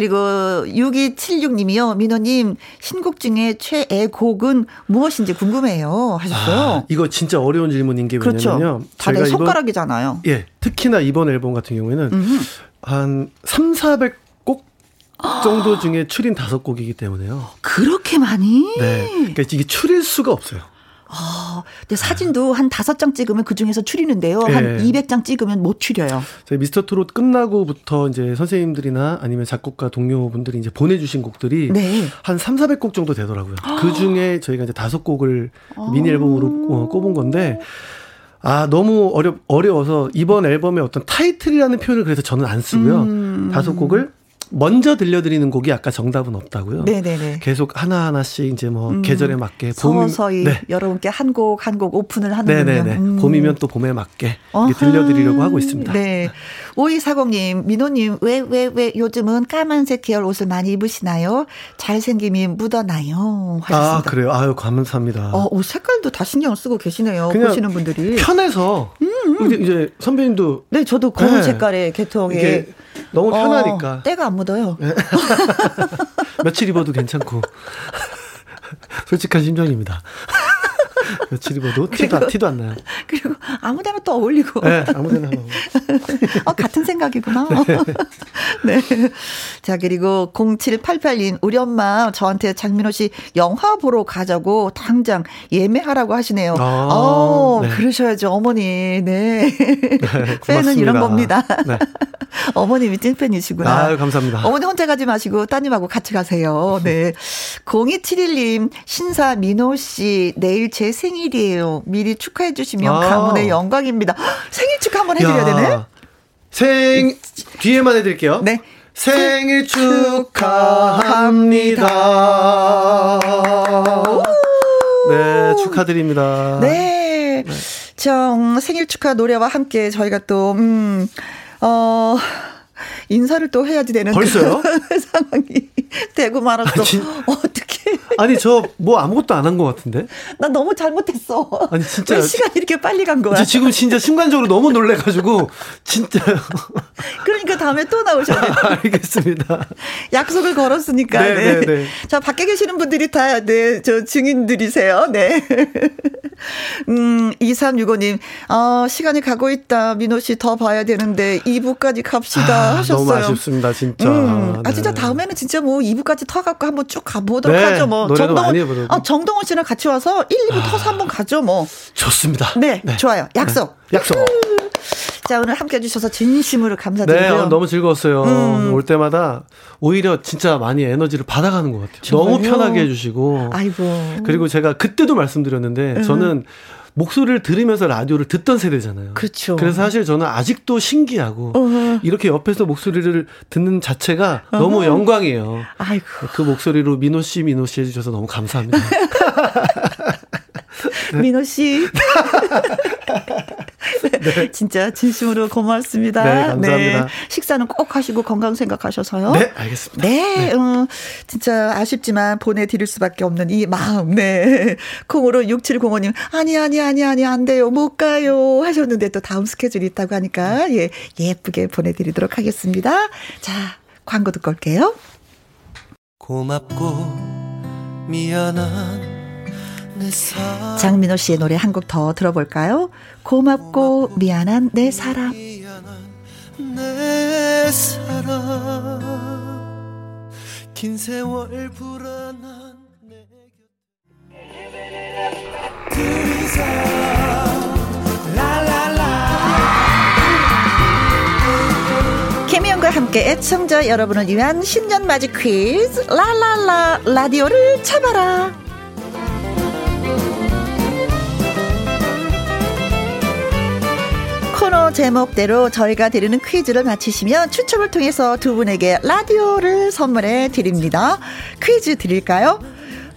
그리고 6276님이요. 민호님, 신곡 중에 최애곡은 무엇인지 궁금해요. 하셨어요. 아, 이거 진짜 어려운 질문인 게 그렇죠. 왜냐면요. 다들 손가락이잖아요. 예. 특히나 이번 앨범 같은 경우에는 음흠. 한 3, 400곡 정도 중에 추린 다섯 곡이기 때문에요. 그렇게 많이? 네. 그러니까 이게 추릴 수가 없어요. 아, 근데 사진도 한 다섯 장 찍으면 그 중에서 추리는데요. 네. 한 200장 찍으면 못 추려요. 저희 미스터 트롯 끝나고부터 이제 선생님들이나 아니면 작곡가 동료분들이 이제 보내주신 곡들이 네. 한 3, 400곡 정도 되더라고요. 그 중에 저희가 이제 다섯 곡을 미니 앨범으로 어, 꼽은 건데 아, 너무 어려, 어려워서 이번 앨범의 어떤 타이틀이라는 표현을 그래서 저는 안 쓰고요. 음. 다섯 곡을 먼저 들려드리는 곡이 아까 정답은 없다고요. 네네네. 계속 하나 하나씩 이제 뭐 음, 계절에 맞게 봄, 서서히 네. 여러분께 한 곡 한 곡 오픈을 하는군요. 네네네. 음. 봄이면 또 봄에 맞게 들려드리려고 하고 있습니다. 네. 오이사공님, 민호님, 왜, 왜, 왜 요즘은 까만색 계열 옷을 많이 입으시나요? 잘생김이 묻어나요? 하셨습니다. 아, 그래요? 아유, 감사합니다. 어, 옷 색깔도 다 신경 쓰고 계시네요. 보시는 분들이. 편해서. 음, 음. 이제 선배님도. 네, 저도 검은 네. 색깔의 계통에. 너무 편하니까. 어, 때가 안 묻어요. 네. 며칠 입어도 괜찮고. 솔직한 심정입니다. 며칠 입어도 티도, 티도 안 나요. 그리고 아무 데나 또 어울리고. 네, 아무 데나. 어, 같은 생각이구나. 네. 네. 자, 그리고 0788님, 우리 엄마 저한테 장민호 씨 영화 보러 가자고 당장 예매하라고 하시네요. 아, 어, 네. 그러셔야죠, 어머니. 네. 네 팬은 이런 겁니다. 네. 어머님이 찐팬이시구나. 아유, 감사합니다. 어머니 혼자 가지 마시고 따님하고 같이 가세요. 네. 0271님, 신사 민호 씨, 내일 제 생일이에요. 미리 축하해 주시면 아. 가문의 영광입니다. 생일 축하 한번 해드려야 되네. 생 뒤에만 해드릴게요. 네. 생일 축하합니다. 네, 축하드립니다. 네. 네. 정 생일 축하 노래와 함께 저희가 또, 음, 어, 인사를 또 해야지 되는 벌써요? 상황이 되고 말았어. 아, 어떻게? 아니 저 뭐 아무것도 안 한 것 같은데? 나 너무 잘못했어. 아니 진짜 시간 이렇게 빨리 간 거야. 지금 진짜 순간적으로 너무 놀래가지고 진짜. 그러니까 다음에 또 나오셔야 돼요. 알겠습니다. 약속을 걸었으니까. 네, 네. 네, 네. 자 밖에 계시는 분들이 다네저 증인들이세요. 네. 음 2365님, 어 시간이 가고 있다. 민호 씨 더 봐야 되는데 2부까지 갑시다 아, 하셨어요. 너무 아쉽습니다, 진짜. 음, 아 진짜 네. 다음에는 진짜 뭐 2부까지 터갖고 한번 쭉 가보도록 네, 하죠. 뭐 정동원, 아, 정동원 씨랑 같이 와서 1, 2부 아, 터서 한번 가죠. 뭐 좋습니다. 네, 네. 좋아요. 약속. 네, 약속. 자 오늘 함께 해 주셔서 진심으로 감사드리고요. 네, 너무 즐거웠어요. 음. 올 때마다 오히려 진짜 많이 에너지를 받아가는 것 같아요. 정말요? 너무 편하게 해주시고. 아이고. 그리고 제가 그때도 말씀드렸는데 음. 저는 목소리를 들으면서 라디오를 듣던 세대잖아요. 그렇죠. 그래서 사실 저는 아직도 신기하고 어허. 이렇게 옆에서 목소리를 듣는 자체가 어허. 너무 영광이에요. 아이고. 그 목소리로 민호 씨, 민호 씨 해주셔서 너무 감사합니다. 민호 씨. 네. 진짜 진심으로 고맙습니다. 네, 감사합니다. 네. 식사는 꼭 하시고 건강 생각하셔서요. 네, 알겠습니다. 네, 네. 음, 진짜 아쉽지만 보내드릴 수밖에 없는 이 마음. 네. 콩으로 6705님, 아니, 아니, 아니, 아니, 안 돼요. 못 가요. 하셨는데 또 다음 스케줄이 있다고 하니까, 예, 예쁘게 보내드리도록 하겠습니다. 자, 광고 듣고 올게요. 고맙고 미안한 장민호 씨의 노래 한 곡 더 들어볼까요? 고맙고 미안한 내 사람. 내 사람 긴 세월 불안한 내 김희영과 함께 애청자 여러분을 위한 신년 맞이 퀴즈 라라라 라디오를 잡아라 코너 제목대로 저희가 드리는 퀴즈를 맞히시면 추첨을 통해서 두 분에게 라디오를 선물해 드립니다. 퀴즈 드릴까요?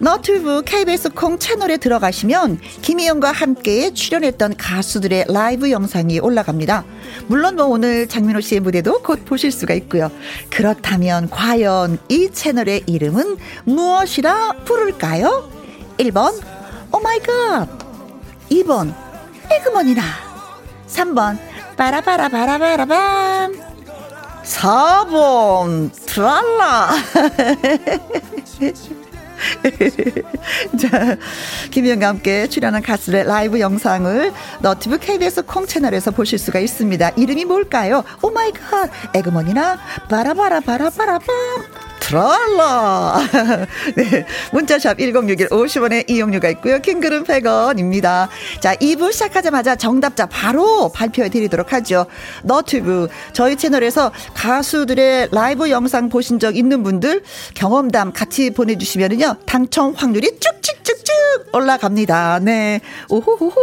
너튜브 KBS 콩 채널에 들어가시면 김혜영과 함께 출연했던 가수들의 라이브 영상이 올라갑니다. 물론 뭐 오늘 장민호 씨의 무대도 곧 보실 수가 있고요. 그렇다면 과연 이 채널의 이름은 무엇이라 부를까요? 1번 oh my god 2번 에그머니나 3번 빠라바라바라바라밤 4번 트랄라 자, 김혜영과 함께 출연한 가수의 라이브 영상을 너튜브 KBS 콩 채널에서 보실 수가 있습니다. 이름이 뭘까요? oh my god, 에그머니나, 바라바라, 바라바라밤. 트랄라. 네. 문자샵 1061 50원의 이용료가 있고요. 긴 글은 100원입니다. 자, 2부 시작하자마자 정답자 바로 발표해 드리도록 하죠. 너튜브 저희 채널에서 가수들의 라이브 영상 보신 적 있는 분들 경험담 같이 보내주시면은요. 당첨 확률이 쭉쭉쭉쭉 올라갑니다. 네. 오호호호.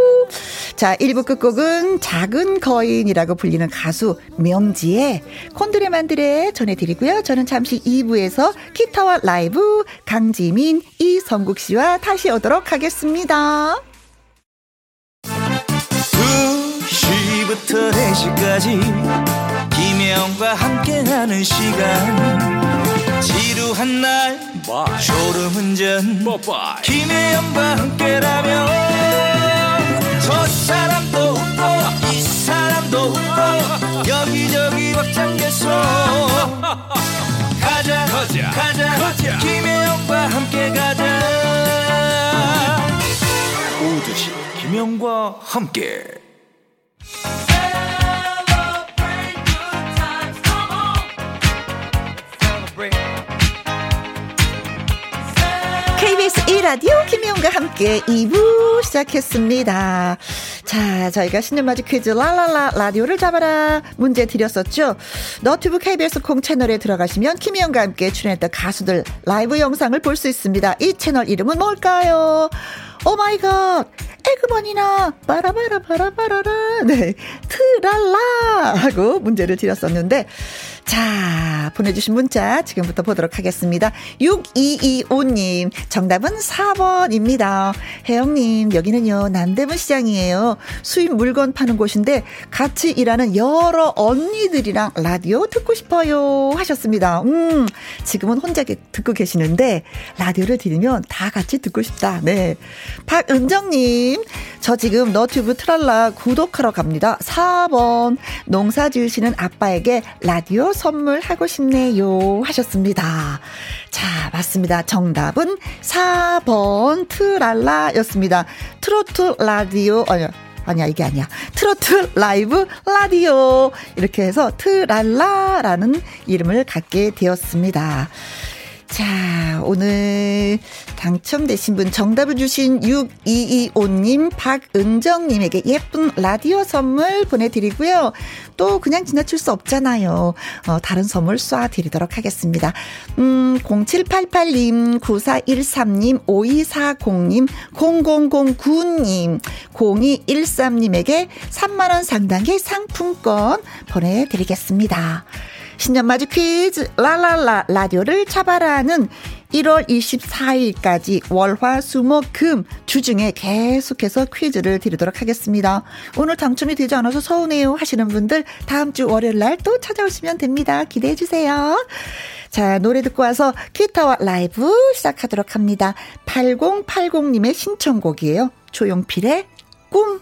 자, 1부 끝곡은 작은 거인이라고 불리는 가수 명지의 콘드레 만드레 전해드리고요. 저는 잠시 2부에 계속해서 기타와 라이브 강지민, 이성국 씨와 다시 오도록 하겠습니다. 2시부터 4시까지 김혜영과 함께하는 시간 지루한 날 졸음운전 김혜영과 함께라면 저 사람도 웃고 이 사람도 웃고 여기저기 벅장개소 가자 가자 가자, 가자. 김혜영과 함께 가자. 오두시 김혜영과 함께 라디오 김혜영과 함께 2부 시작했습니다. 자, 저희가 신년맞이 퀴즈 라라라 라디오를 잡아라 문제 드렸었죠. 너튜브 KBS 콩 채널에 들어가시면 김희영과 함께 출연했던 가수들 라이브 영상을 볼 수 있습니다. 이 채널 이름은 뭘까요? oh my god. 에그머니나 빠라바라 바라바라라. 네. 트랄라 하고 문제를 드렸었는데 자, 보내주신 문자 지금부터 보도록 하겠습니다. 6225님, 정답은 4번입니다. 혜영님, 여기는요, 남대문 시장이에요. 수입 물건 파는 곳인데 같이 일하는 여러 언니들이랑 라디오 듣고 싶어요. 하셨습니다. 음, 지금은 혼자 듣고 계시는데 라디오를 들으면 다 같이 듣고 싶다. 네. 박은정님, 저 지금 너튜브 트랄라 구독하러 갑니다. 4번, 농사 지으시는 아빠에게 라디오 선물하고 싶네요. 하셨습니다. 자, 맞습니다. 정답은 4번 트랄라 였습니다. 트로트 라디오, 아니야. 아니야, 이게 아니야. 트로트 라이브 라디오. 이렇게 해서 트랄라라는 이름을 갖게 되었습니다. 자, 오늘 당첨되신 분 정답을 주신 6225님, 박은정님에게 예쁜 라디오 선물 보내드리고요. 또 그냥 지나칠 수 없잖아요. 어, 다른 선물 쏴드리도록 하겠습니다. 음, 0788님, 9413님, 5240님, 0009님, 0213님에게 3만원 상당의 상품권 보내드리겠습니다. 신년 맞이 퀴즈 라라라 라디오를 잡아라는 1월 24일까지 월화 수목 금 주중에 계속해서 퀴즈를 드리도록 하겠습니다. 오늘 당첨이 되지 않아서 서운해요 하시는 분들 다음 주 월요일 날 또 찾아오시면 됩니다. 기대해 주세요. 자, 노래 듣고 와서 기타와 라이브 시작하도록 합니다. 8080님의 신청곡이에요. 조용필의 꿈.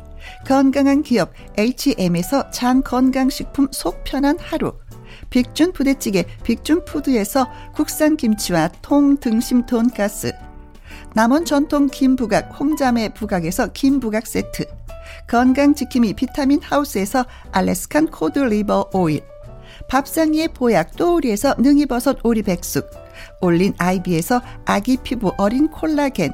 건강한 기업 H&M에서 장건강식품 속 편한 하루. 빅준 부대찌개 빅준푸드에서 국산 김치와 통등심 돈가스. 남원 전통 김부각 홍자매 부각에서 김부각 세트. 건강지킴이 비타민 하우스에서 Alaskan cod liver oil. 밥상 위의 보약 또우리에서 능이버섯 오리백숙. 올린 아이비에서 아기 피부 어린 콜라겐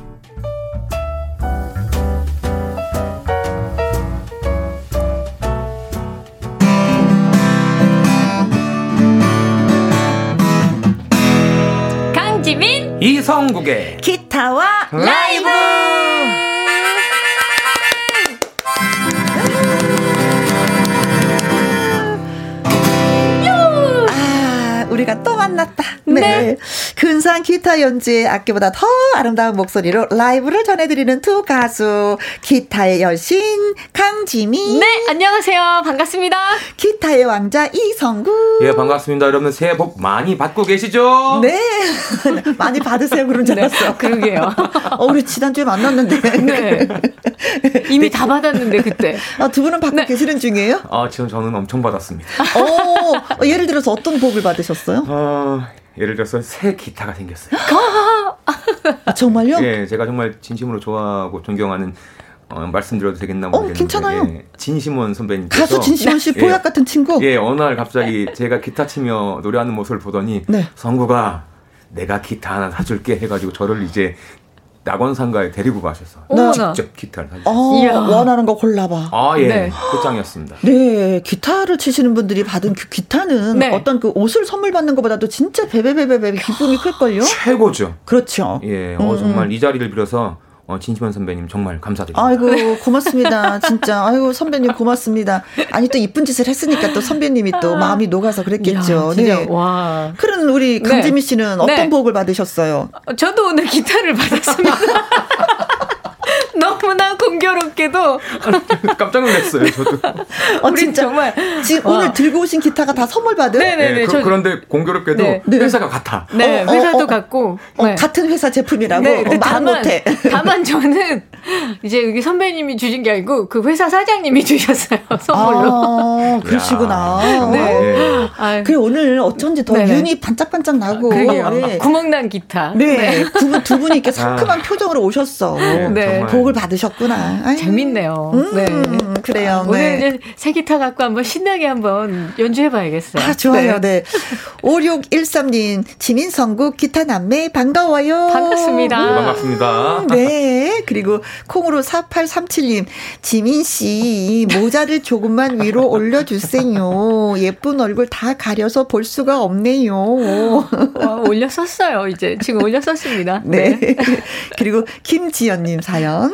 이성국의 기타와 라이브 우리가 또 만났다. 네. 네. 근사한 기타 연주의 악기보다 더 아름다운 목소리로 라이브를 전해드리는 두 가수. 기타의 여신 강지미. 네 안녕하세요 반갑습니다 기타의 왕자 이성구. 예 반갑습니다 여러분 새해 복 많이 받고 계시죠? 네. 많이 받으세요. 그런 줄 알았어. 그러게요 어, 우리 지난주에 만났는데. 네 이미 다 받았는데 그때 아, 두 분은 받고 네. 계시는 중이에요? 아 지금 저는 엄청 받았습니다 어, 예를 들어서 어떤 복을 받으셨어요? 어, 예를 들어서 새 기타가 생겼어요 아, 정말요? 예 제가 정말 진심으로 좋아하고 존경하는 어, 말씀드려도 되겠나 모르겠는데 괜찮아요. 예, 진심원 선배님께서 가수 진시원 씨 예. 보약 같은 친구? 예 어느 날 갑자기 제가 기타 치며 노래하는 모습을 보더니 네. 성구가 내가 기타 하나 사줄게 해가지고 저를 이제 낙원 상가에 데리고 가셔서 어머나. 직접 기타를 사주셨어요 어, 이야. 원하는 거 골라봐. 아, 예. 네. 끝장이었습니다. 네, 기타를 치시는 분들이 받은 그 기타는 네. 어떤 그 옷을 선물 받는 것보다도 진짜 베베베베베 기쁨이 클걸요? 최고죠. 그렇죠. 예, 음, 어, 음. 정말 이 자리를 빌어서 어, 진심원 선배님 정말 감사드립니다. 아이고 고맙습니다. 진짜. 아이고 선배님 고맙습니다. 아니 또 이쁜 짓을 했으니까 또 선배님이 또 마음이 녹아서 그랬겠죠. 이야, 진짜. 네. 와. 그런 우리 네. 강지미 씨는 어떤 네. 복을 받으셨어요? 저도 오늘 기타를 받았습니다 너무나 공교롭게도 깜짝 놀랐어요, 저도. 어 우리 진짜 정말 지금 와. 오늘 들고 오신 기타가 다 선물 받은 네네네 예, 그, 저- 그런데 공교롭게도 네. 회사가 같아. 네 어, 어, 회사도 어. 같고 어, 네. 같은 회사 제품이라고 네, 어, 말 다만, 못해 다만 저는 이제 여기 선배님이 주신 게 아니고 그 회사 사장님이 주셨어요 선물로. 아 그러시구나 야, 네. 예. 아, 그래 오늘 어쩐지 더 네네. 윤이 반짝반짝 나고. 네. 구멍난 기타. 네, 두, 분, 두 분이 이렇게 상큼한 표정으로 오셨어. 네. 정말. 복을 받으셨구나. 아유. 재밌네요. 음, 네. 그래요. 오늘 네. 이제 새 기타 갖고 한번 신나게 한번 연주해봐야겠어요. 아, 좋아요. 네. 5613님, 지민성국 기타 남매 반가워요. 반갑습니다. 네, 반갑습니다. 네. 그리고 콩으로 4837님, 지민씨, 모자를 조금만 위로 올려주세요. 예쁜 얼굴 다 가려서 볼 수가 없네요. 와, 올려 썼어요. 이제 지금 올려 썼습니다. 네. 그리고 김지연님 사연.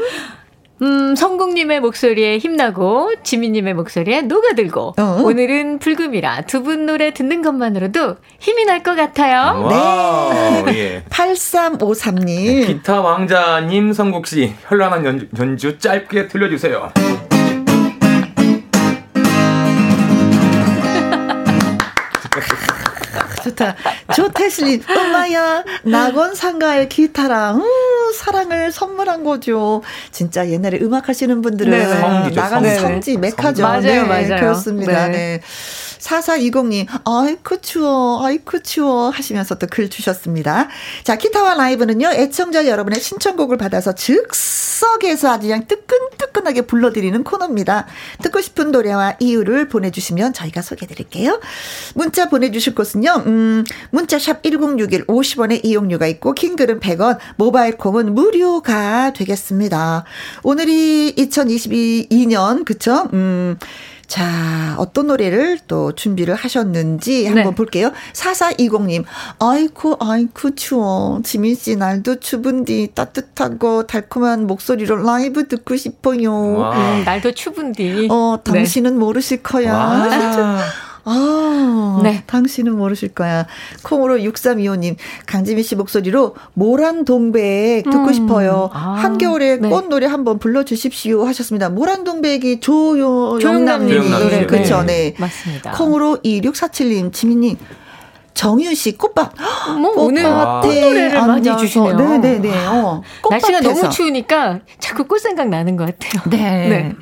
음, 성국님의 목소리에 힘나고 지민님의 목소리에 녹아들고 어. 오늘은 불금이라 두 분 노래 듣는 것만으로도 힘이 날 것 같아요. 와우, 예. 8353님. 기타 왕자님 성국 씨 현란한 연주, 연주 짧게 들려주세요. 좋다. 조태슬님, 엄마야, 낙원 상가의 기타랑, 음, 사랑을 선물한 거죠. 진짜 옛날에 음악 하시는 분들은 네, 네. 성지죠, 나간 성지. 성지, 메카죠. 맞아요, 네, 맞아요. 그렇습니다. 네. 네. 4420님, 아이쿠 추워, 아이쿠 추워 하시면서 또 글 주셨습니다. 자, 기타와 라이브는요, 애청자 여러분의 신청곡을 받아서 즉석에서 아주 그냥 뜨끈뜨끈하게 불러드리는 코너입니다. 듣고 싶은 노래와 이유를 보내주시면 저희가 소개해드릴게요. 문자 보내주실 곳은요, 음, 문자샵 1061 50원의 이용료가 있고, 킹글은 100원, 모바일 콩은 무료가 되겠습니다. 오늘이 2022년, 그쵸? 음, 자, 어떤 노래를 또 준비를 하셨는지 한번 네. 볼게요. 4420님, 아이쿠, 아이쿠, 추워. 지민씨, 날도 추분디, 따뜻하고 달콤한 목소리로 라이브 듣고 싶어요. 와. 음, 날도 추분디. 어, 네. 당신은 모르실 거야. 와. 아, 네. 당신은 모르실 거야. 콩으로 6325님, 강지민 씨 목소리로 모란 동백 듣고 음. 싶어요. 아, 한겨울에 네. 꽃 노래 한번 불러주십시오 하셨습니다. 모란 동백이 조요, 조영남님 조영남님 노래. 그쵸, 네. 네. 맞습니다. 콩으로 2647님, 지민님, 정유 씨 꽃밭. 뭐 오늘 꽃노래를 많이 해주시네요. 네네네. 어, 날씨가 너무 추우니까 자꾸 꽃 생각 나는 것 같아요. 네. 네.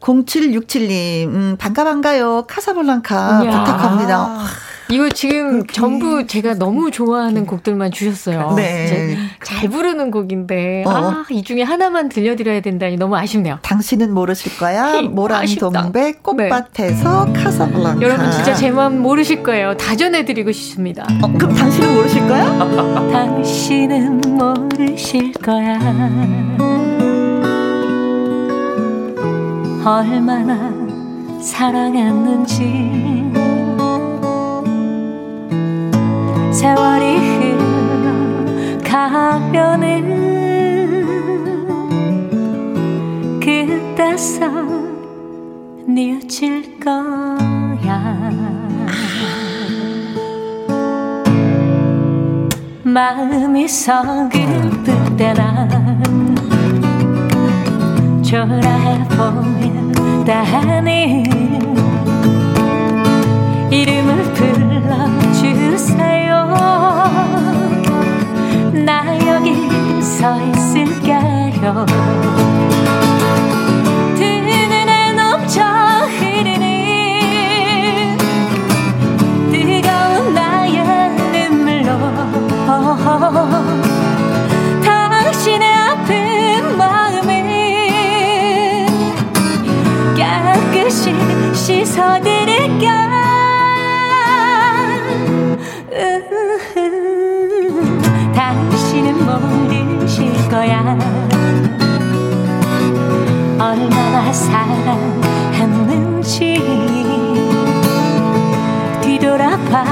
0767님, 음, 반가 반가요. 카사블랑카 이야. 부탁합니다. 이거 지금 전부 제가 너무 좋아하는 곡들만 주셨어요. 네. 잘 부르는 곡인데 어. 아, 이 중에 하나만 들려드려야 된다니 너무 아쉽네요. 당신은 모르실 거야. 모란 동백 꽃밭에서 네. 카사블랑카. 여러분 진짜 제 마음 모르실 거예요. 다 전해드리고 싶습니다. 어, 그럼 당신은 모르실 거야? 당신은 모르실 거야. 얼마나 사랑했는지. 세월이 흘러가면은 그때서 뉘어질 거야. 마음이 서글플 때난 초라해 보인다니 이름을 불러주세요. 나 여기 서 있을게요 씻어드릴게요 당신은 모르실 거야. 얼마나 사랑했는지 뒤돌아봐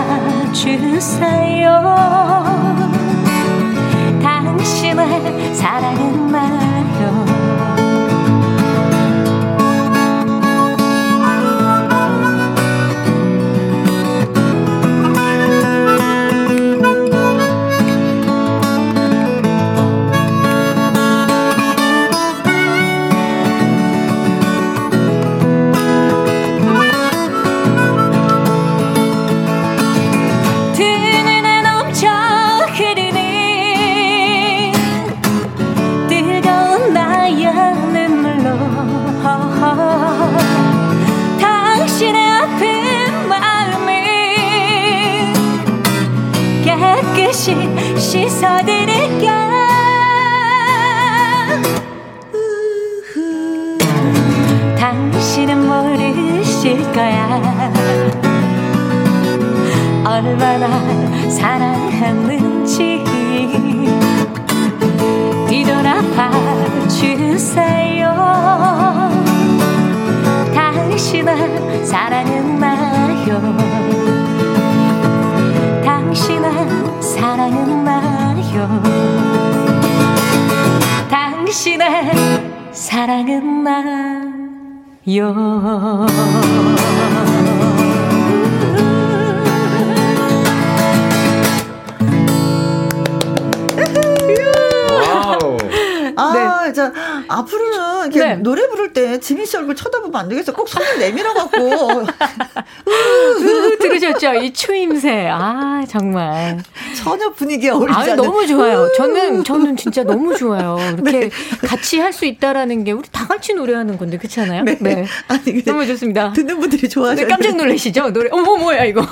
주세요. 당신의 사랑은 나요 씻어드릴게 당신은 모르실 거야. 얼마나 사랑했는지 뒤돌아봐 주세요. 당신은 사랑은 나요. 당신은 사랑은 나요. 당신의 사랑은 나요 아, 네. 자, 앞으로는 이렇게 네. 노래 부를 때 지민 씨 얼굴 쳐다보면 안 되겠어. 꼭 손을 내밀어 갖고. 들으셨죠? 이 추임새. 아, 정말. 전혀 분위기에 어울리지 아, 너무 좋아요. 저는 저는 진짜 너무 좋아요. 이렇게 네. 같이 할 수 있다라는 게 우리 다 같이 노래하는 건데 그렇지 않아요? 네. 네. 아니, 너무 좋습니다. 듣는 분들이 좋아하셔. 네, 깜짝 놀라시죠? 노래. 어머 뭐야 이거.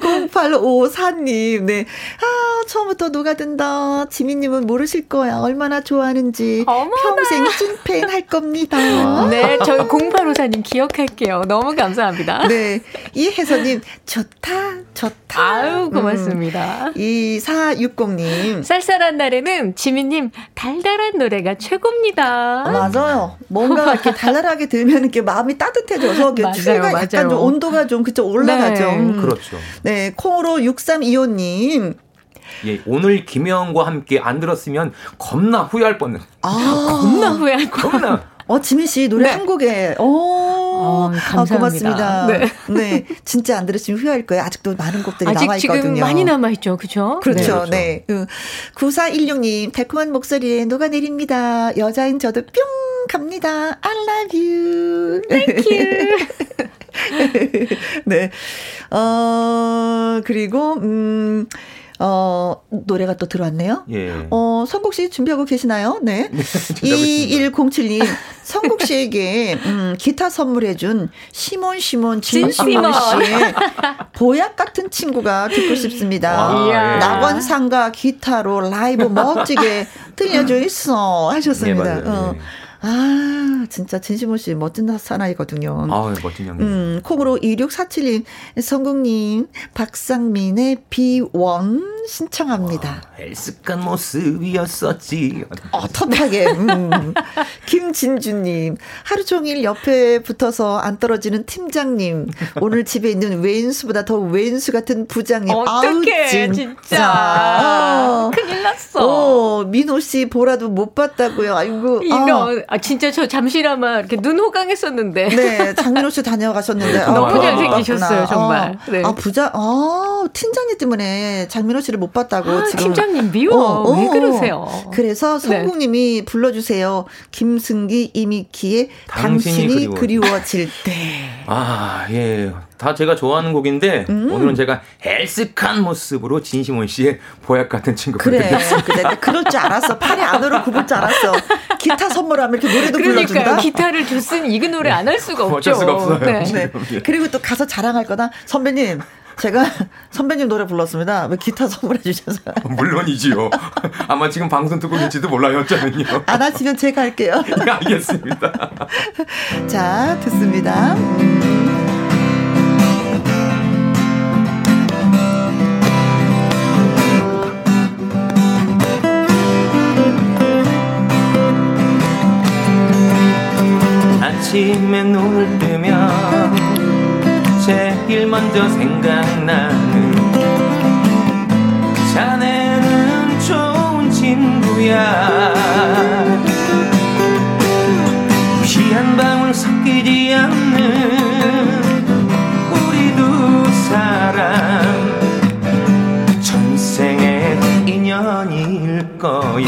0854님, 네. 아, 처음부터 녹아든다. 지민님은 모르실 거야. 얼마나 좋아하는지. 어머나. 평생 찐팬 할 겁니다. 네, 저희 0854님 기억할게요. 너무 감사합니다. 네. 이혜선님, 좋다, 좋다. 아유, 고맙습니다. 음. 2460님. 쌀쌀한 날에는 지민님, 달달한 노래가 최고입니다. 어, 맞아요. 뭔가 이렇게 달달하게 들면 이렇게 마음이 따뜻해져서 추위가 약간 좀 온도가 좀 그쪽 올라가죠. 네. 음. 그렇죠. 네, 콩으로 6325님. 예, 오늘 김혜영과 함께 안 들었으면 겁나 후회할 뻔. 아, 겁나 후회할 뻔. 겁나. 어, 지민 씨 노래 네. 한 곡에. 오, 어, 감사합니다. 아, 고맙습니다. 네. 네. 진짜 안 들으시면 후회할 거예요. 아직도 많은 곡들이 남아 있거든요. 지금 많이 남아 있죠. 그렇죠? 그렇죠. 네. 그렇죠. 네. 9416님 달콤한 목소리에 녹아내립니다. 여자인 저도 뿅 갑니다. I love you. Thank you. 네. 어, 그리고, 음, 어, 노래가 또 들어왔네요. 예. 어, 성국 씨 준비하고 계시나요? 네. 네 2107님, 성국 씨에게, 음, 기타 선물해준 시몬 시몬 진 시몬 씨의 보약 같은 친구가 듣고 싶습니다. 와, 예. 낙원상가 기타로 라이브 멋지게 들려줘 있어. 하셨습니다. 예, 어. 예. 아, 진짜 진심호 씨 멋진 사나이거든요. 아, 멋진 형님. 음, 콩으로 2647님, 성국님, 박상민의 비원 신청합니다. 아, 헬스칸 모습이었었지. 어, 텁하게. 음. 김진주님, 하루 종일 옆에 붙어서 안 떨어지는 팀장님, 오늘 집에 있는 왼수보다 더 왼수 같은 부장님. 어떡해, 진짜. 어. 큰일 났어. 어, 민호 씨 보라도 못 봤다고요. 아이고. 이런. 아. 아 진짜 저 잠시나마 이렇게 눈 호강했었는데. 네, 장민호 씨 다녀가셨는데 너무 아, 잘생기셨어요 정말. 아, 네. 아 부자, 아 팀장님 때문에 장민호 씨를 못 봤다고 아, 지금. 팀장님 미워. 어, 왜 어, 그러세요? 그래서 네. 성국님이 네. 불러주세요. 김승기 이미키의 당신이, 당신이 그리워. 질 때. 아 예. 다 제가 좋아하는 곡인데 음. 오늘은 제가 헬스칸 모습으로 진심원 씨의 보약 같은 친구 그래 그래 그럴 줄 알았어 팔이 안으로 굽을 줄 알았어 기타 선물하면 이렇게 노래도 그러니까요. 불러준다 기타를 줬으니 이 노래 안 할 수가 없죠 어쩔 수가 없어요 네. 네. 그리고 또 가서 자랑할 거다 선배님 제가 선배님 노래 불렀습니다. 왜 기타 선물해 주셔서? 물론이지요. 아마 지금 방송 듣고 계실지도 몰라요, 어쩌면요. 안 하시면 제가 할게요. 네, 알겠습니다. 자, 듣습니다. 아침에 눈을 뜨면 제일 먼저 생각나는 자네는 좋은 친구야. 피 한 방울 섞이지 않는 우리 두 사람 전생의 인연일 거야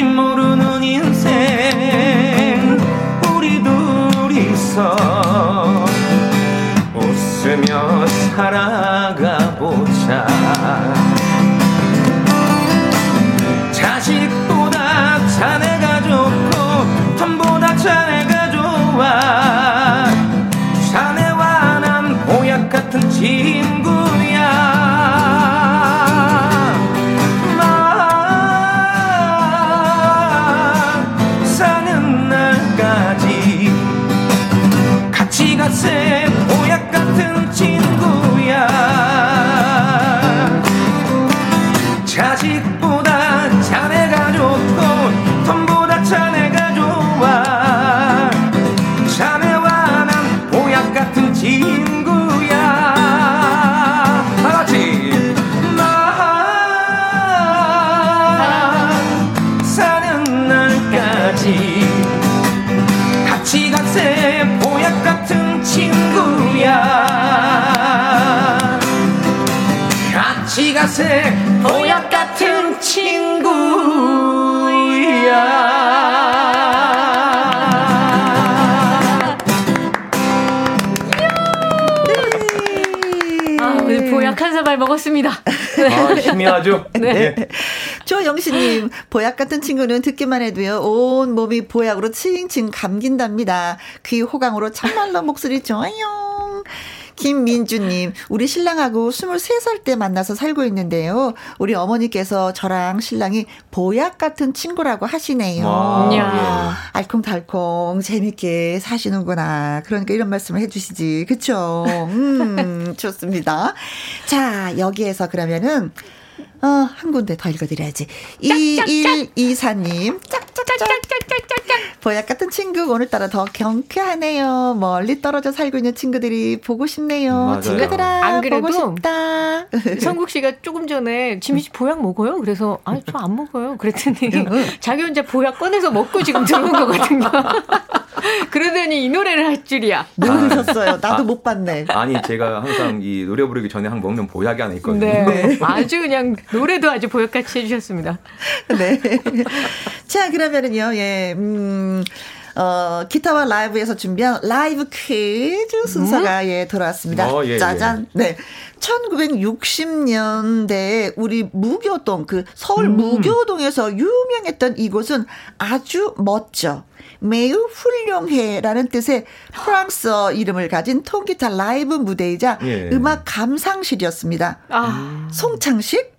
언 가세 보약 같은 친구야 보약 한 사발 먹었습니다. 네. 아, 희미하죠? 네. 네. 조영신님, 보약 같은 친구는 듣기만 해도요, 온 몸이 보약으로 칭칭 감긴답니다. 귀 호강으로 참말로 목소리 좋아요. 김민주님, 우리 신랑하고 23살 때 만나서 살고 있는데요. 우리 어머니께서 저랑 신랑이 보약 같은 친구라고 하시네요. 와, 예. 알콩달콩 재밌게 사시는구나. 그러니까 이런 말씀을 해주시지. 그쵸? 음, 좋습니다. 자, 여기에서 그러면은 어, 한 군데 더 읽어드려야지. 2124님. 짝짝짝짝짝짝짝. 보약 같은 친구 오늘따라 더 경쾌하네요. 멀리 떨어져 살고 있는 친구들이 보고 싶네요. 친구들아, 안 그래도 보고 싶다. 성국 씨가 조금 전에 지민 씨 보약 먹어요? 그래서 아니 저안 먹어요. 그랬더니 자기 혼자 보약 꺼내서 먹고 지금 들어온 거거든요. 그러더니 이 노래를 할 줄이야. 모르셨어요. 나도 아, 못 봤네. 아니 제가 항상 이 노래 부르기 전에 한 먹는 보약이 하나 있거든요. 네. 네. 아주 그냥 노래도 아주 보약같이 해주셨습니다. 네. 자, 그러면은요, 예, 음, 어, 기타와 라이브에서 준비한 라이브 퀴즈 순서가 음? 예, 돌아왔습니다. 어, 예, 예. 짜잔. 예. 네. 1960년대 우리 무교동, 그 서울 음. 무교동에서 유명했던 이곳은 아주 멋져. 매우 훌륭해라는 뜻의 프랑스어 이름을 가진 통기타 라이브 무대이자 예. 음악 감상실이었습니다. 아. 송창식,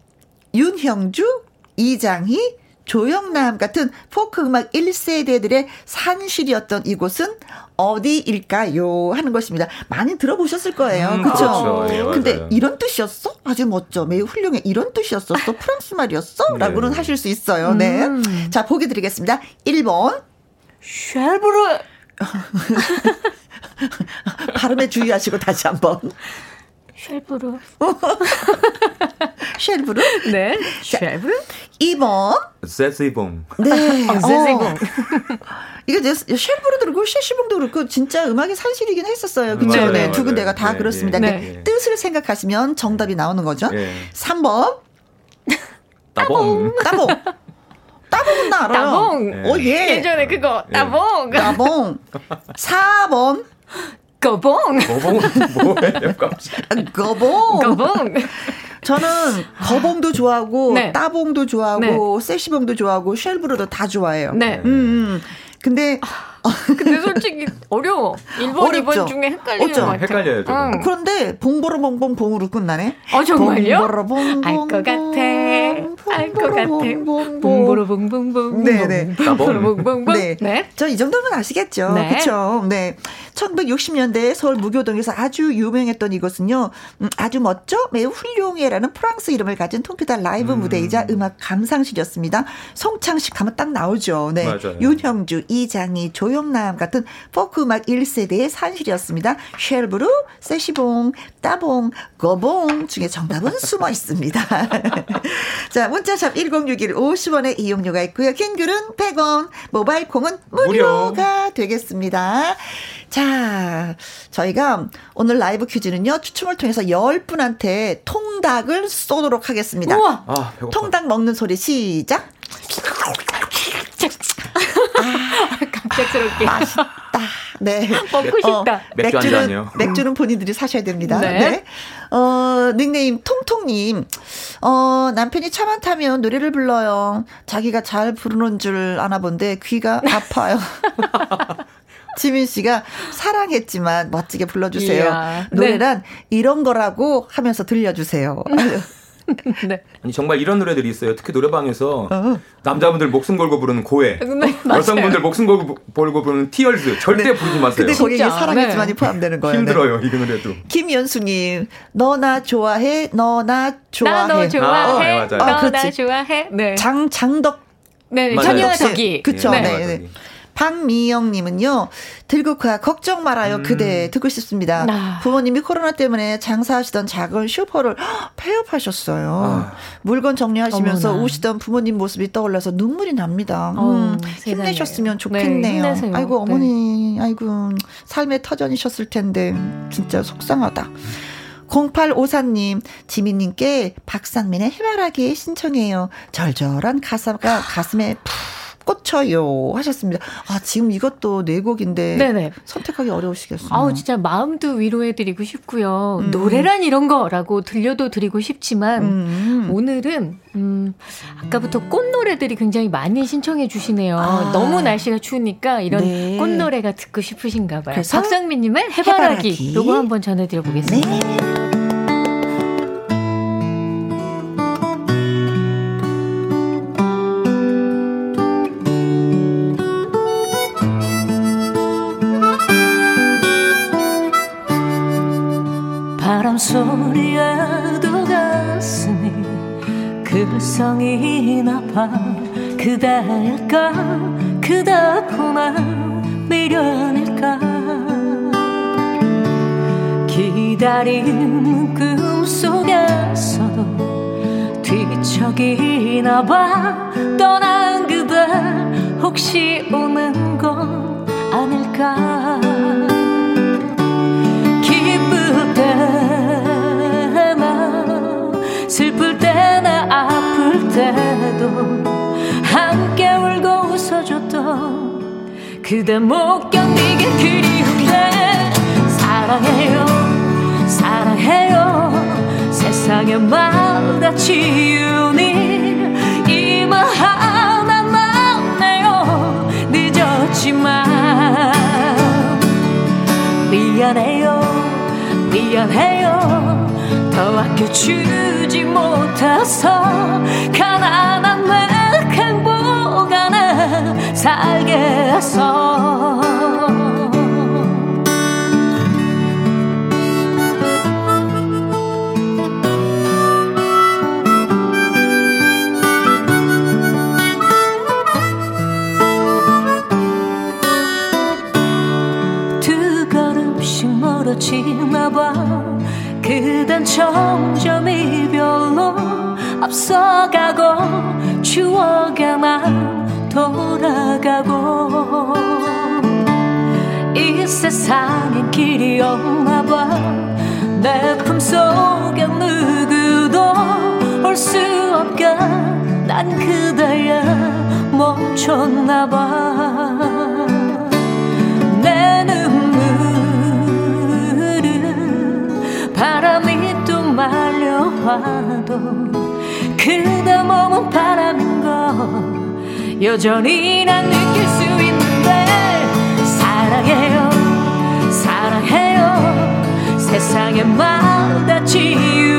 윤형주, 이장희, 조영남 같은 포크 음악 1세대들의 산실이었던 이곳은 어디일까요? 하는 것입니다. 많이 들어보셨을 거예요. 음, 그쵸? 그렇죠. 예, 근데 이런 뜻이었어? 아주 멋져. 매우 훌륭해. 이런 뜻이었었어? 프랑스 말이었어? 네. 라고는 하실 수 있어요. 네. 음. 자, 보기 드리겠습니다. 1번. 쉘브르. 발음에 주의하시고 다시 한번. 쉘브르. 쉘브르? 네. 쉘브르? 2번. 세시봉. 네. 어, 세시봉. 이거 쉘브르도 그렇고 셰시봉도 그렇고 진짜 음악이 산실이긴 했었어요. 그쵸? 네. 네. 두 군데가 다 네, 그렇습니다. 네. 네. 뜻을 생각하시면 정답이 나오는 거죠. 네. 3번. 따봉. 따봉. 따봉은 나 알아요. 따봉. 오, 예. 예전에 그거, 따봉. 따봉. 4번. 거봉. 거봉은 뭐예요? 거봉. 거봉. 저는 거봉도 좋아하고 네. 따봉도 좋아하고 네. 세시봉도 좋아하고 쉘브르도 다 좋아해요. 네. 음, 음. 근데 근데 솔직히 어려워. 1번, 2번 중에 헷갈리는 것 같아. 헷갈려요, 좀. 응. 그런데 봉보로봉봉 봉으로 끝나네. 어, 정말요? 봉보로봉봉 알것 같아. 알 것 같아. 봉보로봉봉봉. 네네. 봉보로봉봉. 네. 네. 저 이 정도면 아시겠죠. 네. 그렇죠. 네. 1960년대 서울 무교동에서 아주 유명했던 이곳은요. 음, 아주 멋져 매우 훌륭해라는 프랑스 이름을 가진 통기타 라이브 음. 무대이자 음악 감상실이었습니다. 송창식 하면 딱 나오죠. 네. 맞아요. 윤형주, 이장희, 조 조영남 같은 포크 음악 1세대의 산실이었습니다. 쉘브루, 세시봉, 따봉, 거봉 중에 정답은 숨어 있습니다. 자, 문자샵 1061 50원의 이용료가 있고요. 긴 글은 100원, 모바일 콩은 무료가 무료. 되겠습니다. 자, 저희가 오늘 라이브 퀴즈는요, 추첨을 통해서 10분한테 통닭을 쏘도록 하겠습니다. 우와! 아, 통닭 먹는 소리 시작! 아, 갑작스럽게. 맛있다. 네. 먹고 싶다. 어, 맥주 맥주는, 맥주는 본인들이 사셔야 됩니다. 네. 네. 어, 닉네임 통통님. 어, 남편이 차만 타면 노래를 불러요. 자기가 잘 부르는 줄 아나 본데 귀가 아파요. 지민 씨가 사랑했지만 멋지게 불러주세요. 이야, 노래란 네. 이런 거라고 하면서 들려주세요. 네. 아니 정말 이런 노래들이 있어요. 특히 노래방에서 어. 남자분들 목숨 걸고 부르는 고해, 네, 여성분들 목숨 걸고, 걸고 부르는 티얼스 절대 네. 부르지 마세요. 근데 거기에 사랑했지만이 네. 포함되는 거예요. 힘들어요 이 노래도. 김연수님, 너나 좋아해, 너나 좋아해. 나너 좋아해, 아, 네, 맞아요. 너나 좋아해. 네. 장 장덕. 네, 전혀 덕이. 그쵸. 네. 네. 네. 박미영님은요, 들국화 걱정 말아요. 음. 그대 듣고 싶습니다. 아. 부모님이 코로나 때문에 장사하시던 작은 슈퍼를 폐업하셨어요. 아. 물건 정리하시면서 어머나. 우시던 부모님 모습이 떠올라서 눈물이 납니다. 어, 음, 힘내셨으면 좋겠네요. 네, 아이고 어머니, 네. 아이고 삶의 터전이셨을 텐데 진짜 속상하다. 0854님, 지민님께 박상민의 해바라기 신청해요. 절절한 가사가 가슴에 푹 꽂혀요 하셨습니다. 아 지금 이것도 네 곡인데 네네. 선택하기 어려우시겠어요. 아우 진짜 마음도 위로해드리고 싶고요. 음. 노래란 이런 거라고 들려도 드리고 싶지만 음. 오늘은 음, 아까부터 꽃노래들이 굉장히 많이 신청해 주시네요. 아. 너무 날씨가 추우니까 이런 네. 꽃노래가 듣고 싶으신가 봐요. 박상민님의 해바라기. 요거 한번 전해드려 보겠습니다. 네. 소리에도 가슴이 글썽이 나봐 그대일까? 그대뿐한 미련일까? 기다린 꿈속에서도 뒤척이나 봐. 떠난 그대 혹시 오는 건 아닐까 때도 함께 울고 웃어줬던 그대 못 견디게 그리운데 사랑해요 사랑해요. 세상에 마다 치우니 이마 하나 남네요. 늦었지만 미안해요 미안해요. 더 아껴주 지 못해서 가난한 내 행복 안에 살게 해서 멀어지나 봐 그댄 점점 이별로 앞서가고 추억에만 돌아가고 이 세상엔 길이 없나 봐내 품속에 누구도 올 수 없게 난 그대에 멈췄나 봐 와도 그대 몸은 바람인 거 여전히 난 느낄 수 있는데 사랑해요 사랑해요. 세상에 마다 지우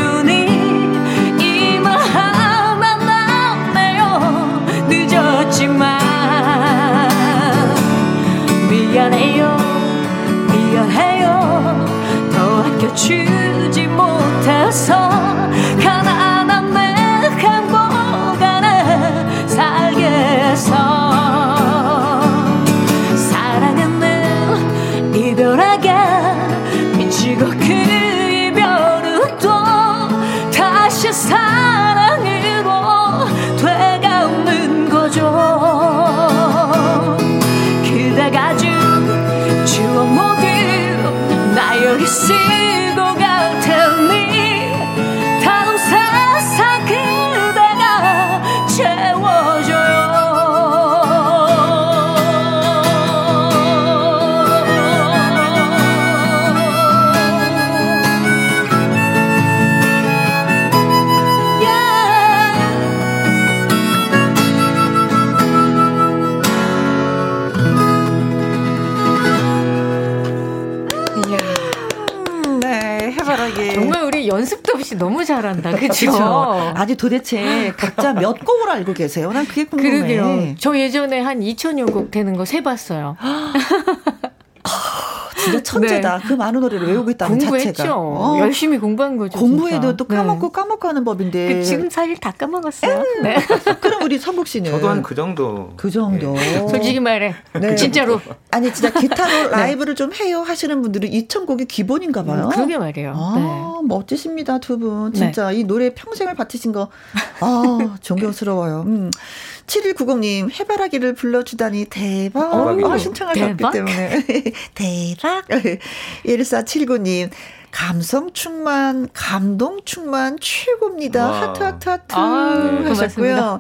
너무 잘한다. 그렇죠? 아니 도대체 각자 몇 곡을 알고 계세요? 난 그게 궁금해. 그러게요. 저 예전에 한 2천여 곡 되는 거 세 봤어요. 천재다. 네. 그 많은 노래를 외우고 있다는 공부했죠. 자체가. 어. 열심히 공부한 거죠. 공부해도 진짜. 또 까먹고 네. 까먹고 하는 법인데. 그 지금 사실 다 까먹었어요. 음. 네. 그럼 우리 성국 씨는 저도 한 그 정도. 그 정도. 네. 솔직히 말해. 네. 진짜로. 아니 진짜 기타로 네. 라이브를 좀 해요 하시는 분들은 2천 곡이 기본인가 봐요. 음, 그러게 말이에요. 아, 네. 멋지십니다 두 분. 진짜 이 노래 평생을 바치신 거 아, 존경스러워요. 음. 7190님, 해바라기를 불러주다니 대박. 어, 신청하셨기 때문에. 대박. 1479님, 감성 충만, 감동 충만 최고입니다. 와. 하트 하트 하트 아, 하셨고요.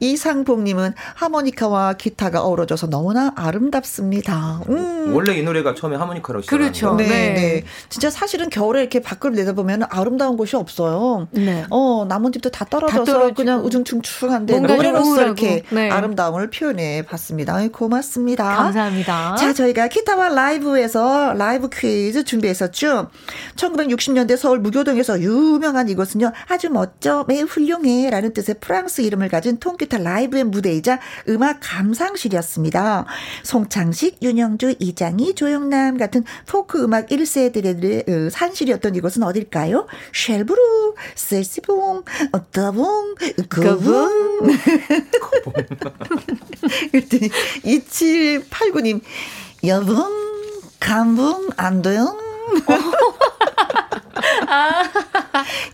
이상봉님은 하모니카와 기타가 어우러져서 너무나 아름답습니다. 음. 원래 이 노래가 처음에 하모니카로 시작 그렇죠. 네, 네, 네. 진짜 사실은 겨울에 이렇게 밖을 내다보면 아름다운 곳이 없어요. 네. 어 나뭇잎도 다 떨어져서 다 그냥 우중충충한데 노래로서 이렇게 네. 아름다움을 표현해 봤습니다. 고맙습니다. 감사합니다. 자, 저희가 기타와 라이브에서 라이브 퀴즈 준비했었죠. 1960년대 서울 무교동에서 유명한 이곳은요. 아주 멋져, 매우 훌륭해 라는 뜻의 프랑스 이름을 가진 통기타 라이브의 무대이자 음악 감상실이었습니다. 송창식, 윤영주, 이장희, 조영남 같은 포크 음악 1세들의 어, 산실이었던 이곳은 어딜까요? 쉘브루, 세시봉, 어따봉, 거봉. 그랬더니 2789님, 여봉, 감봉, 안도영, 아.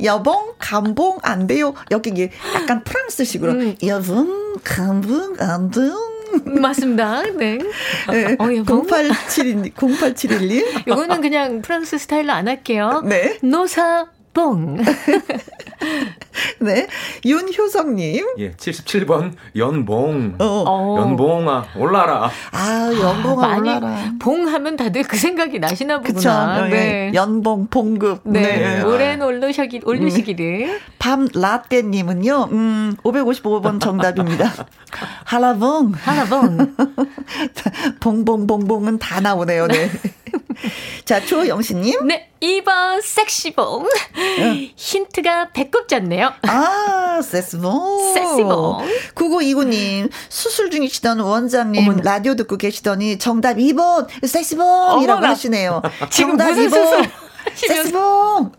여봉, 감봉, 안 돼요. 여기 이게 약간 프랑스식으로. 음. 여봉, 감봉, 안 돼요. 맞습니다. 네. 네. 어, 0871, 0871님. 이거는 그냥 프랑스 스타일로 안 할게요. 네. 노사, 뽕. 네. 윤효성님. 예, 77번, 연봉. 어. 어. 연봉아, 올라라. 아, 연봉아, 아, 올라라. 봉 하면 다들 그 생각이 나시나 보구나. 그쵸? 네. 네. 연봉, 봉급. 네. 네. 오랜 올르시기, 올르시기를. 음. 밤 라떼님은요, 음, 555번 정답입니다. 하라봉. 하라봉. 봉봉봉봉은 다 나오네요, 네. 자, 조영신님. 네, 2번 섹시봉. 응. 힌트가 배꼽 잤네요. 아, 섹시봉. 섹시봉. 9929님, 수술 중이시던 원장님 어머나. 라디오 듣고 계시더니 정답 2번 섹시봉이라고 하시네요. 지금 정답 무슨 2번. 수술? 섹시봉.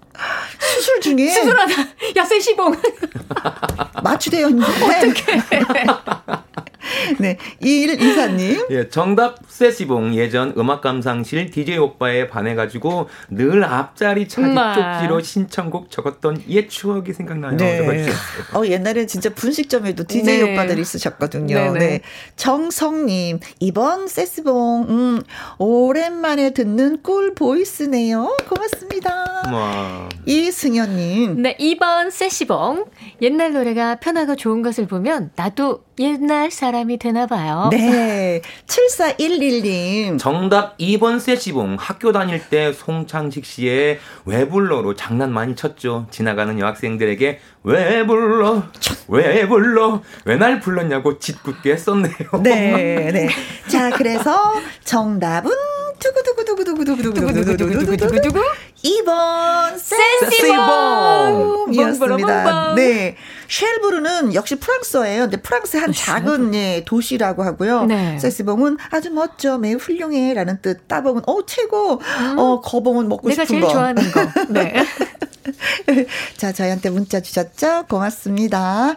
수술 중에 수술하다 야 섹시봉 마취되어 있는데 어떻게 네, 2124님. 예, 정답 세시봉 예전 음악 감상실 DJ 오빠에 반해가지고 늘 앞자리 차기 음, 쪽지로 신청곡 적었던 옛 추억이 생각나요. 네. 어, 옛날에 진짜 분식점에도 DJ 네. 오빠들이 있으셨거든요. 네네. 네. 정성님, 이번 세시봉, 음, 오랜만에 듣는 꿀 보이스네요. 고맙습니다. 와. 이승현님. 네, 2번 세시봉. 옛날 노래가 편하고 좋은 것을 보면 나도 옛날 사 람이 되나 봐요. 네. 7411님. 정답 2번 세시봉. 학교 다닐 때 송창식 씨의 왜 불러로 장난 많이 쳤죠. 지나가는 여학생들에게 왜 불러? 왜 불러? 왜 날 불렀냐고 짓궂게 했었네요. 네, 네. 자, 그래서 정답은 두구두구두구두구두구두구두구두구두구 2번 세시봉이었습니다. 네. 쉘브르는 역시 프랑스어예요. 근데 프랑스의 한 작은 예, 도시라고 하고요. 네. 세시봉은 아주 멋져, 매우 훌륭해라는 뜻. 따봉은 어 최고. 음. 어 거봉은 먹고 싶은 거. 내가 제일 좋아하는 거. 네. 자, 저희한테 문자 주셨죠? 고맙습니다.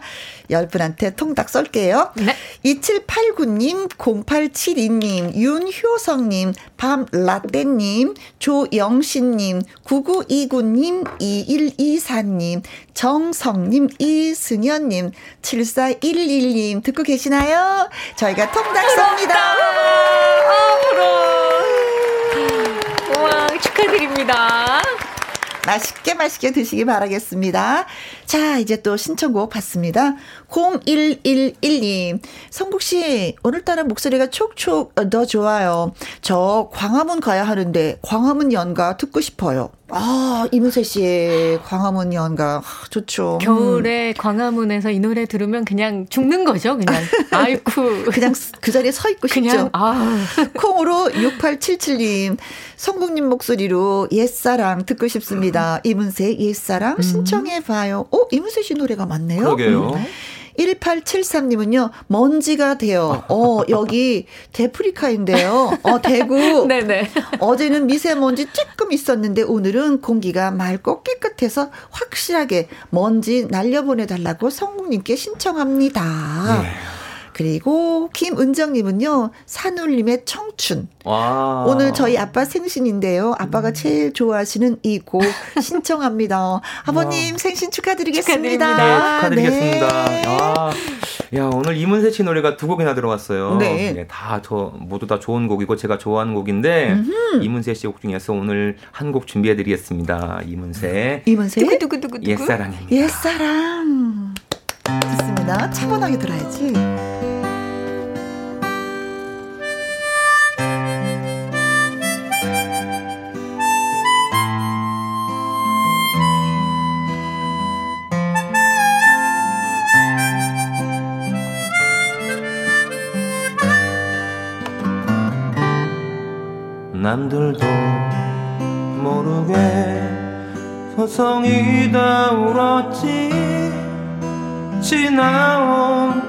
열 분한테 통닭 쏠게요. 네. 2789님, 0872님, 윤효성님, 밤라떼님, 조영신님, 9929님, 2124님, 정성님, 이승현님, 7411님, 듣고 계시나요? 저희가 통닭 쏩니다. 아, 우와, 축하드립니다. 맛있게 맛있게 드시기 바라겠습니다. 자, 이제 또 신청곡 받습니다. 0111님. 성국씨, 오늘따라 목소리가 촉촉 더 좋아요. 저 광화문 가야 하는데, 광화문 연가 듣고 싶어요. 아, 이문세 씨의 광화문 연가. 좋죠. 겨울에 음. 광화문에서 이 노래 들으면 그냥 죽는 거죠, 그냥. 아이쿠. 그냥 그 자리에 서 있고 그냥, 싶죠. 아. 콩으로 6877님. 성국님 목소리로 옛사랑 듣고 싶습니다. 이문세 옛사랑 음. 신청해봐요. 어, 이문세 씨 노래가 많네요. 그러게요. 음. 1873님은요, 먼지가 돼요. 어, 여기 데프리카인데요. 어, 대구. 네네. 어제는 미세먼지 조금 있었는데 오늘은 공기가 맑고 깨끗해서 확실하게 먼지 날려보내달라고 성국님께 신청합니다. 네. 그리고 김은정님은요, 산울림의 청춘. 와. 오늘 저희 아빠 생신인데요. 아빠가 음. 제일 좋아하시는 이 곡 신청합니다. 아버님 와. 생신 축하드리겠습니다. 축하드립니다. 네, 축하드리겠습니다. 네. 야, 야, 오늘 이문세 씨 노래가 두 곡이나 들어갔어요. 네. 네 다, 저, 모두 다 좋은 곡이고 제가 좋아하는 곡인데, 음흠. 이문세 씨 곡 중에서 오늘 한 곡 준비해드리겠습니다. 이문세. 이문세? 두구두구두구. 옛사랑입니다. 옛사랑. 듣습니다. 차분하게 들어야지. 남들도 모르게 서성이 다 울었지 지나온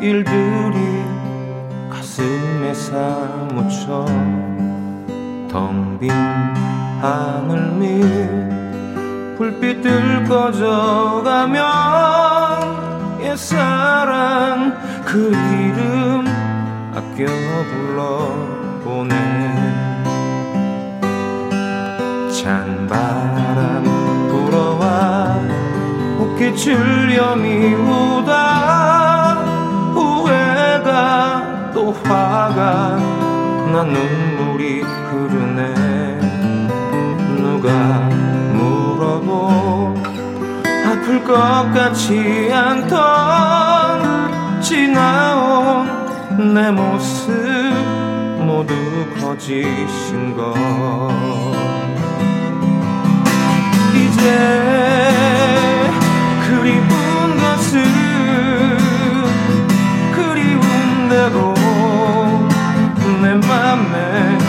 일들이 가슴에 사무쳐 텅 빈 하늘 밑 불빛들 꺼져가면 옛사랑 그 이름 아껴 불러보네 찬 바람 불어와 꽃깃을 여미우다. 후회가 또 화가 난 눈물이 흐르네. 누가 물어도 아플 것 같지 않던 지나온 내 모습 모두 거짓인 것 이제 그리운 것은 그리운 대로 내 맘에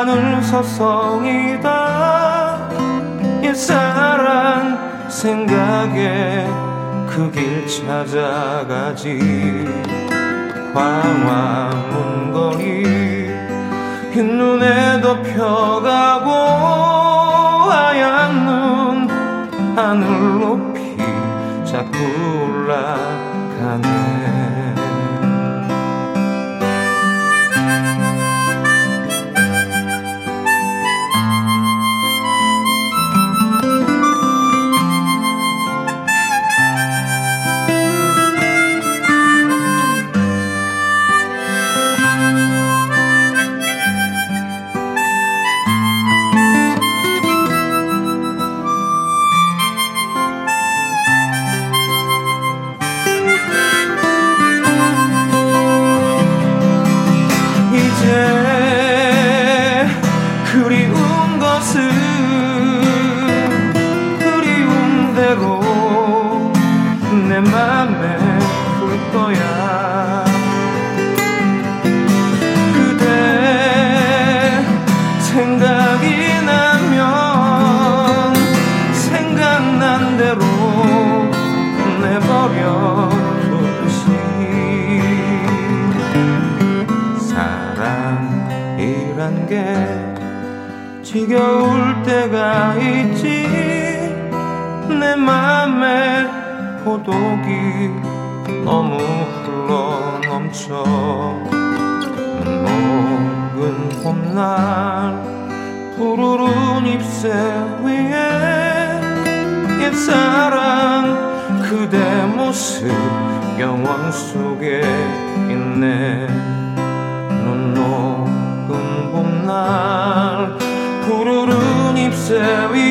들판을 서성이다. 옛사랑 생각에 그 길 찾아가지. 광화문 거리 흰눈에 덮여가고 하얀 눈 하늘 높이 자꾸 너무 흘러 넘쳐. 녹은 봄날 푸르른 잎새 위에 옛사랑 그대 모습 영원 속에 있네. 눈 녹은 봄날 푸르른 잎새 위에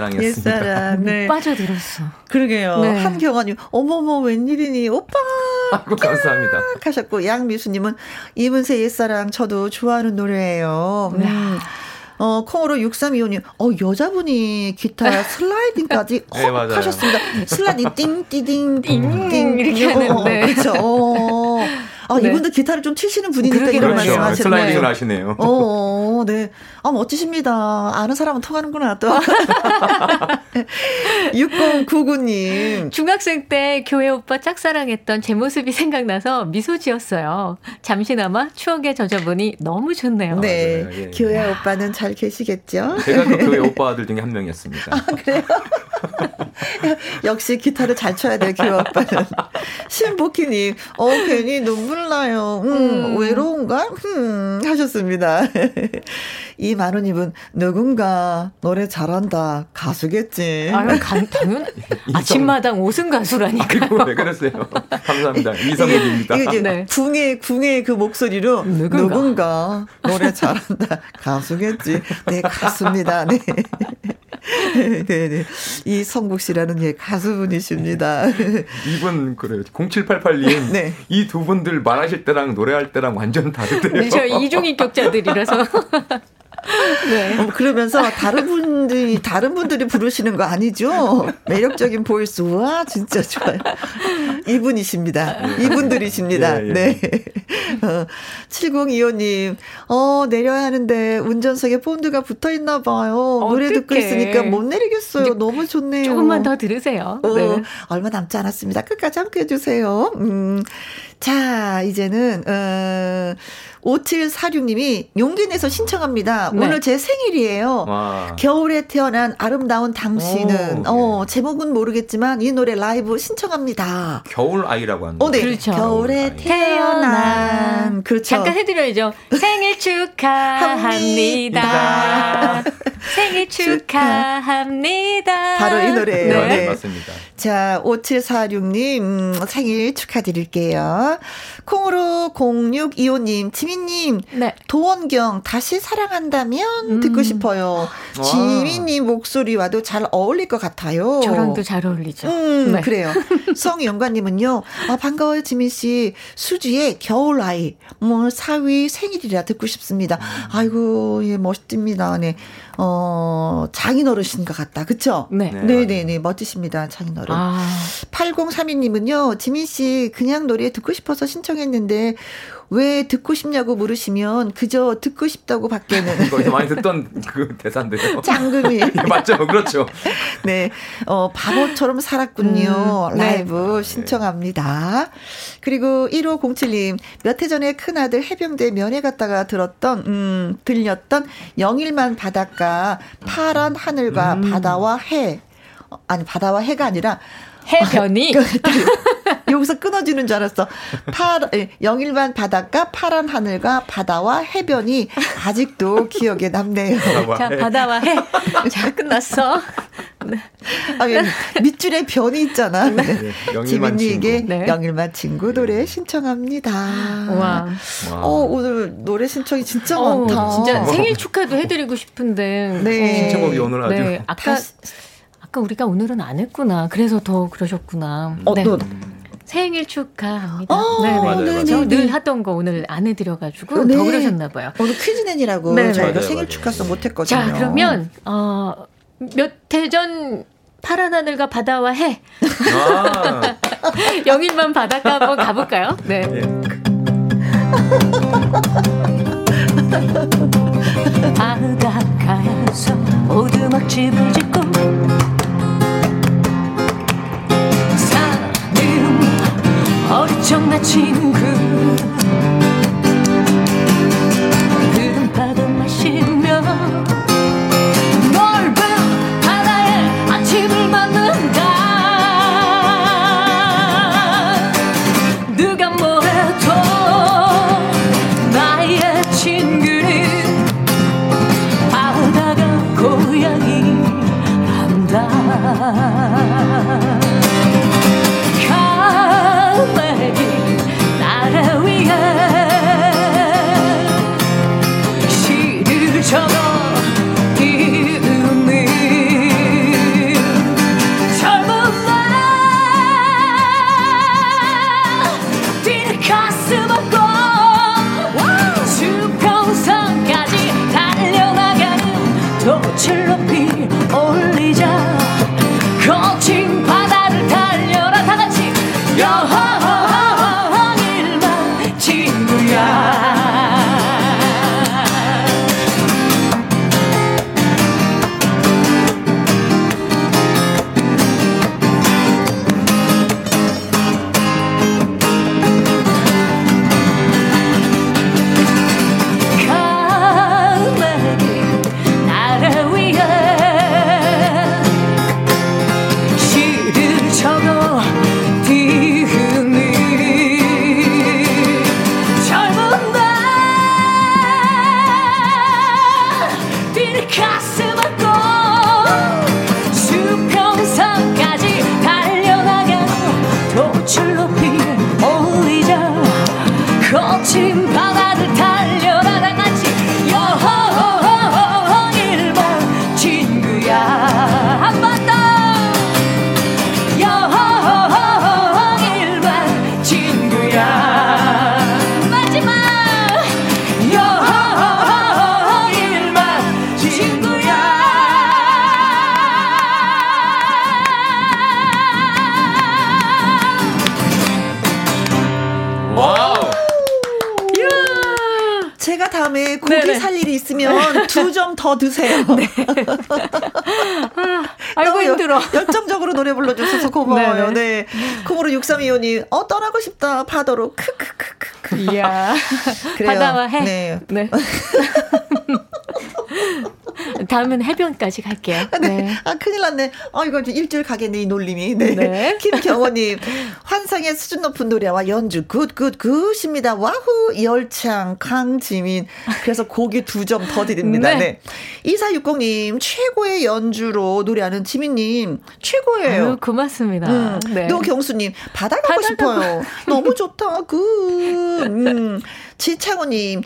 옛사랑이었습니다. 옛사랑. 네. 빠져들었어. 그러게요. 네. 한경아님, 어머머, 웬일이니, 오빠! 아이고, 감사합니다. 하셨고, 양미수님은 이문세 옛사랑 저도 좋아하는 노래예요. 음. 어, 콩으로 6325님, 어, 여자분이 기타 슬라이딩까지 네, 하셨습니다. 슬라이딩 띵, 띠딩, 띵, 띵, 이렇게 하는데. 어, 그렇죠. 어. 아, 네. 이분도 기타를 좀 치시는 분이니까 이런 그렇죠. 말씀 하시네요. 슬라이딩을 하시네요. 어, 네. 아, 멋지십니다. 아는 사람은 통하는구나, 또. 6099님. 중학생 때 교회 오빠 짝사랑했던 제 모습이 생각나서 미소 지었어요. 잠시나마 추억에 젖어보니 너무 좋네요. 네. 네. 예. 교회 오빠는 잘 계시겠죠? 제가 그 교회 오빠들 중에 한 명이었습니다. 아, 그래요? 역시 기타를 잘 쳐야 돼요, 교회 오빠는. 신복희님, 어, 괜히 눈물 나요. 음, 음. 외로운가? 음, 하셨습니다. 이만호님은 누군가 노래 잘한다. 가수겠지. 아유, 간, 당연, 아침마당 오승 가수라니까. 왜 그랬어요? 감사합니다. 이성욱입니다. 이게, 이게 네. 궁의, 궁의 그 목소리로 누군가. 누군가 노래 잘한다. 가수겠지. 네, 가수입니다. 네. 네, 네. 이성국 씨라는 예, 가수분이십니다. 이분 그래요. 0788님. 네. 이 두 분들 말하실 때랑 노래할 때랑 완전 다르대요. 네, 저 이중인격자들이라서. 네. 어, 그러면서 다른 분들이 다른 분들이 부르시는 거 아니죠? 매력적인 보이스 와 진짜 좋아요. 이분이십니다. 이분들이십니다. 예, 예. 네. 어, 7025님, 어 내려야 하는데 운전석에 본드가 붙어 있나 봐요. 어떡해. 노래 듣고 있으니까 못 내리겠어요. 너무 좋네요. 조금만 더 들으세요. 어, 네. 얼마 남지 않았습니다. 끝까지 함께 해주세요. 음. 자, 이제는, 어, 5746님이 용기 내서 신청합니다. 네. 오늘 제 생일이에요. 와. 겨울에 태어난 아름다운 당신은, 오, 어, 제목은 모르겠지만 이 노래 라이브 신청합니다. 겨울 아이라고 하는 어, 네. 그렇죠. 겨울에 태어난. 그렇죠. 잠깐 해드려야죠. 생일 축하합니다. 생일 축하합니다. 바로 이 노래예요. 네. 네. 맞습니다. 자, 5746님, 음, 생일 축하드릴게요. 콩으로 0625님, 지민님, 네. 도원경, 다시 사랑한다면 음. 듣고 싶어요. 지민님 목소리와도 잘 어울릴 것 같아요. 저랑도 잘 어울리죠. 음, 네. 그래요. 성영관님은요, 아, 반가워요, 지민씨. 수지의 겨울아이, 뭐, 사위 생일이라 듣고 싶습니다. 음. 아이고, 예, 멋집니다. 네. 어, 장인어르신 것 같다. 그쵸? 네. 네네네. 네, 네. 멋지십니다. 장인어른. 아. 8032님은요, 지민 씨, 그냥 노래 듣고 싶어서 신청했는데, 왜 듣고 싶냐고 물으시면 그저 듣고 싶다고 밖에는 거기서 많이 듣던 그 대사인데요. 장금이 맞죠, 그렇죠. 네, 어 바보처럼 살았군요. 음, 네. 라이브 네. 신청합니다. 그리고 1507님 몇 해 전에 큰 아들 해병대 면회 갔다가 들었던 음 들렸던 영일만 바닷가 파란 하늘과 음. 바다와 해 어, 아니 바다와 해가 아니라 해변이 그, 여기서 끊어지는 줄 알았어. 파 예, 영일반 바닷가 파란 하늘과 바다와 해변이 아직도 기억에 남네요. 자 바다와 해. 자 끝났어. 네. 아, 밑줄에 변이 있잖아. 네. 네. 지민이에게 네. 영일만 친구 노래 신청합니다. 와. 어, 오늘 노래 신청이 진짜 어, 많다. 진짜 생일 축하도 해드리고 싶은데. 네. 신청곡이 오늘 아주. 네. 아까 아까 우리가 오늘은 안 했구나. 그래서 더 그러셨구나. 어, 네. 또. 생일 축하합니다. 어, 네네. 맞아요, 맞아요. 저늘 하던 거 오늘 안 해드려가지고 네. 더 그러셨나 봐요. 오늘 퀴즈 낸이라고 네, 저희가 맞아요, 생일. 축하송 못했거든요. 자 그러면 어, 몇 해 전 파란 하늘과 바다와 해. 아. 영일만 바닷가 한번 가볼까요? 네. 네. 바닷가에서 오두막 집을 짓고 어리청나 친구 있 더 드세요. 네. 아, 아이고 힘들어. 열정적으로 노래 불러주셔서 고마워요. 네. 네. 콩으로 6325님, 어, 떠나고 싶다. 파도로. 크크크크크. 이야. 바다와 해. 네. 네. 다음은 해변까지 갈게요. 네. 네. 아, 큰일 났네. 아, 이거 일주일 가겠네, 이 놀림이. 네. 네. 김경호님, 환상의 수준 높은 노래와 연주, good, good, good입니다. 와후, 열창, 강지민. 그래서 고기 두 점 더 드립니다. 네. 네. 2460님, 최고의 연주로 노래하는 지민님, 최고예요. 아유, 고맙습니다. 음. 네. 노경수님, 바다 가고 바다 싶어요. 가고. 너무 좋다, good. 음. 지창호님,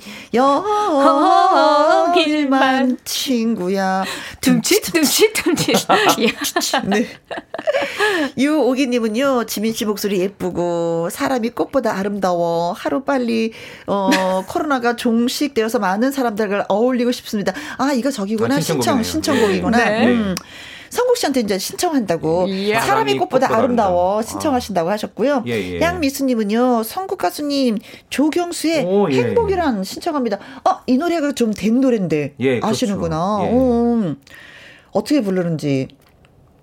여길만 친구야. 둠칫, 둠칫, 둠칫. 네. 유오기님은요, 지민 씨 목소리 예쁘고, 사람이 꽃보다 아름다워. 하루 빨리, 어, 코로나가 종식되어서 많은 사람들과 어울리고 싶습니다. 아, 이거 저기구나. 아, 신청, 신청곡이구나. 네. 음. 성국 씨한테 이제 신청한다고 이야. 사람이 꽃보다, 꽃보다 아름다워 신청하신다고 아. 하셨고요. 예, 예. 양미수님은요 성국 가수님 조경수의 오, 예, 행복이란 신청합니다. 어이 노래가 좀 된 노래인데 예, 그렇죠. 아시는구나. 그렇죠. 음. 어떻게 부르는지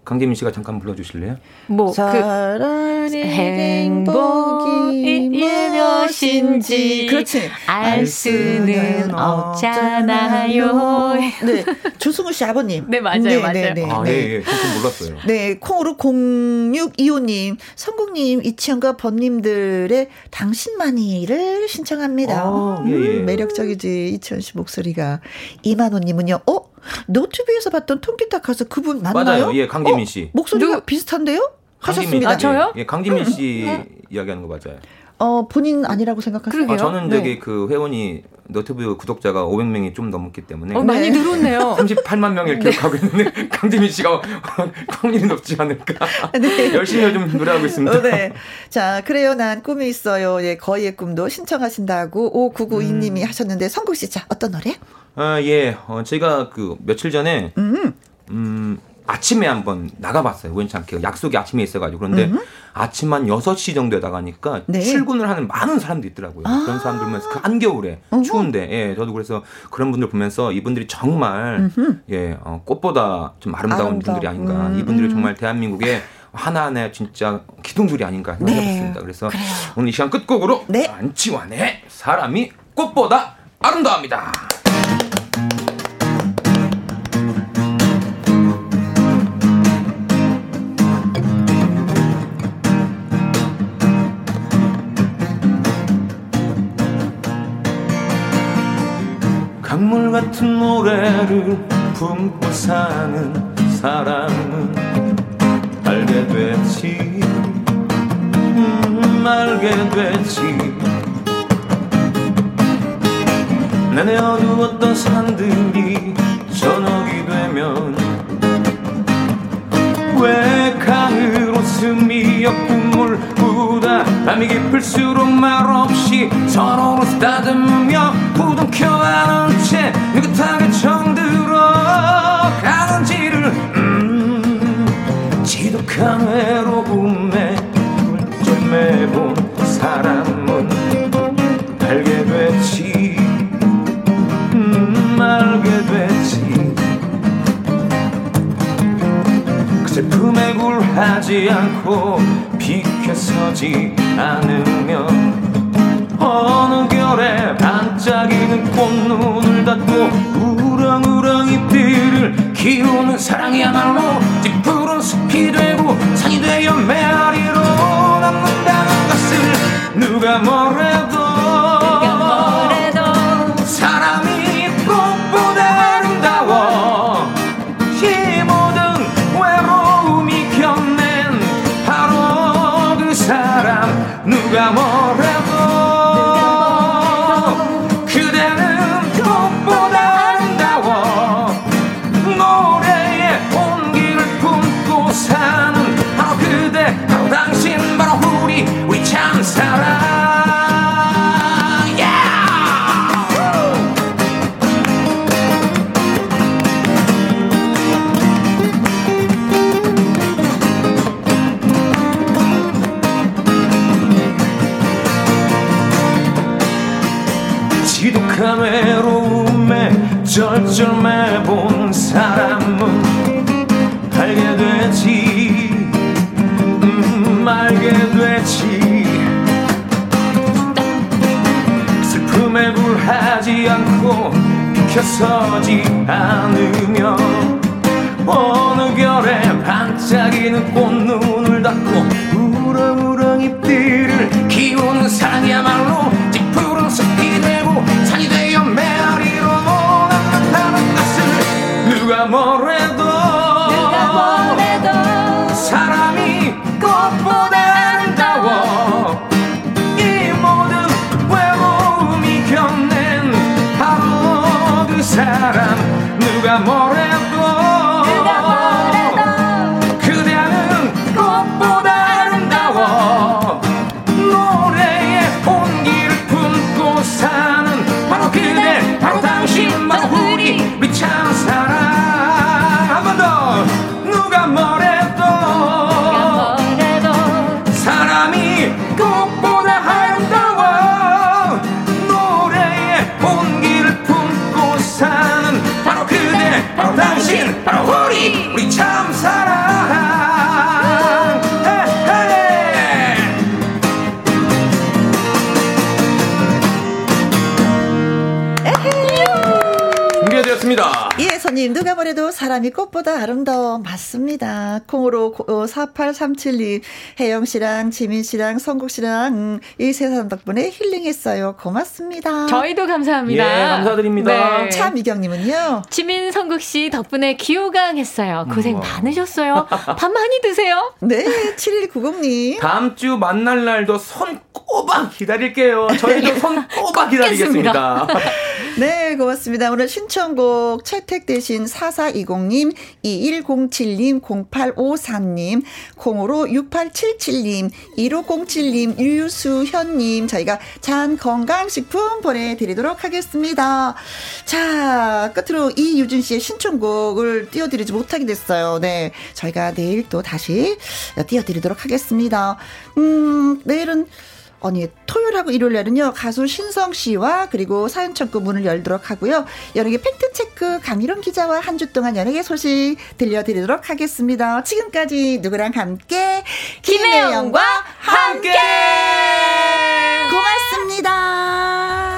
강재민 씨가 잠깐 불러주실래요? 뭐 사랑의 그 행복이 무엇인지 그렇지 알 수는 없잖아요. 네, 조승우 씨 아버님. 네 맞아요, 네, 맞아요. 네, 네, 아, 네, 예, 예, 몰랐어요. 네, 콩으로 0625님, 성국님, 이치현과 번님들의 당신만이를 신청합니다. 아, 예, 예. 음, 매력적이지 이치현 씨 목소리가 이만호님은요. 어? 노트북에서 봤던 통기타 가수 그분 맞나요? 맞아요. 예, 강지민 씨. 어? 목소리가 누... 비슷한데요? 하셨습니다. 아, 저요? 예, 강지민 씨 음. 이야기하는 거 맞아요. 어, 본인 아니라고 생각하세요? 아, 저는 네. 저기 그 회원이 너튜브 구독자가 500명이 좀 넘었기 때문에 어, 많이 늘었네요. 38만 명을 기록하고 있는데 강지민 씨가 확률이 높지 않을까. 네. 열심히 좀 노래하고 있습니다. 어, 네. 자, 그래요. 난 꿈이 있어요. 예, 거의의 꿈도 신청하신다고 5992님이 음. 하셨는데 성국 씨, 자, 어떤 노래? 아, 예. 어, 제가 그 며칠 전에 음, 음 아침에 한번 나가봤어요. 우연찮게. 약속이 아침에 있어가지고. 그런데 음. 아침 한 6시 정도에 나가니까 네. 출근을 하는 많은 사람들이 있더라고요. 아. 그런 사람들 보면서 그 한겨울에 어허. 추운데, 예, 저도 그래서 그런 분들 보면서 이분들이 정말, 음흠. 예, 어, 꽃보다 좀 아름다운 아름다워. 분들이 아닌가. 음. 이분들이 정말 대한민국의 하나하나의 진짜 기둥들이 아닌가 생각해봤습니다. 네. 그래서 그래요. 오늘 이 시간 끝곡으로 네. 안치환의 사람이 꽃보다 아름다웁니다. 물 같은 노래를 품고 사는 사람은 알게 됐지. 음, 알게 됐지. 내내 어두웠던 산들이 저녁이 되면 왜 가을 웃음이여 꿈을 꾸다 밤이 깊을수록 말없이 서로를 쓰다듬으며 부둥켜 안은 채 느긋하게 정들어 가는지를 음 지독한 외로움에 쫄매본 슬픔에 굴하지 않고 비켜서지 않으면 어느 결에 반짝이는 꽃눈을 닫고 우렁우렁이 피를 키우는 사랑이야말로 뒤푸른 숲이 되고 산이 되어 메아리로 남는다는 것을 누가 뭐래도 하지 않고 비켜서지 않으며 어느 결에 반짝이는 꽃눈을 닫고 우렁우렁 잎들을 키우는 사랑이야말로 이혜선님, 누가 뭐래도 사람이 꽃보다 아름다워. 맞습니다. 콩으로 4837님, 혜영 씨랑 지민 씨랑 성국 씨랑 음, 이 세상 덕분에 힐링했어요. 고맙습니다. 저희도 감사합니다. 예, 감사드립니다. 네. 차미경님은요? 지민 성국 씨 덕분에 기호강했어요. 고생 많으셨어요. 밥 많이 드세요. 네, 7190님. 다음 주 만날 날도 손 꼬박 기다릴게요. 저희도 손 꼬박 기다리겠습니다. 네, 고맙습니다. 오늘 신청곡 채택되신 4420님, 2107님, 0854님, 콩으로 6877님, 1507님, 유수현님, 저희가 잔 건강식품 보내드리도록 하겠습니다. 자, 끝으로 이유진 씨의 신청곡을 띄워드리지 못하게 됐어요. 네. 저희가 내일 또 다시 띄워드리도록 하겠습니다. 음, 내일은 아니 토요일하고 일요일날은요 가수 신성 씨와 그리고 사연 청구 문을 열도록 하고요 연예계 팩트 체크 강일원 기자와 한 주 동안 연예계 소식 들려드리도록 하겠습니다. 지금까지 누구랑 함께 김혜영과 함께 고맙습니다.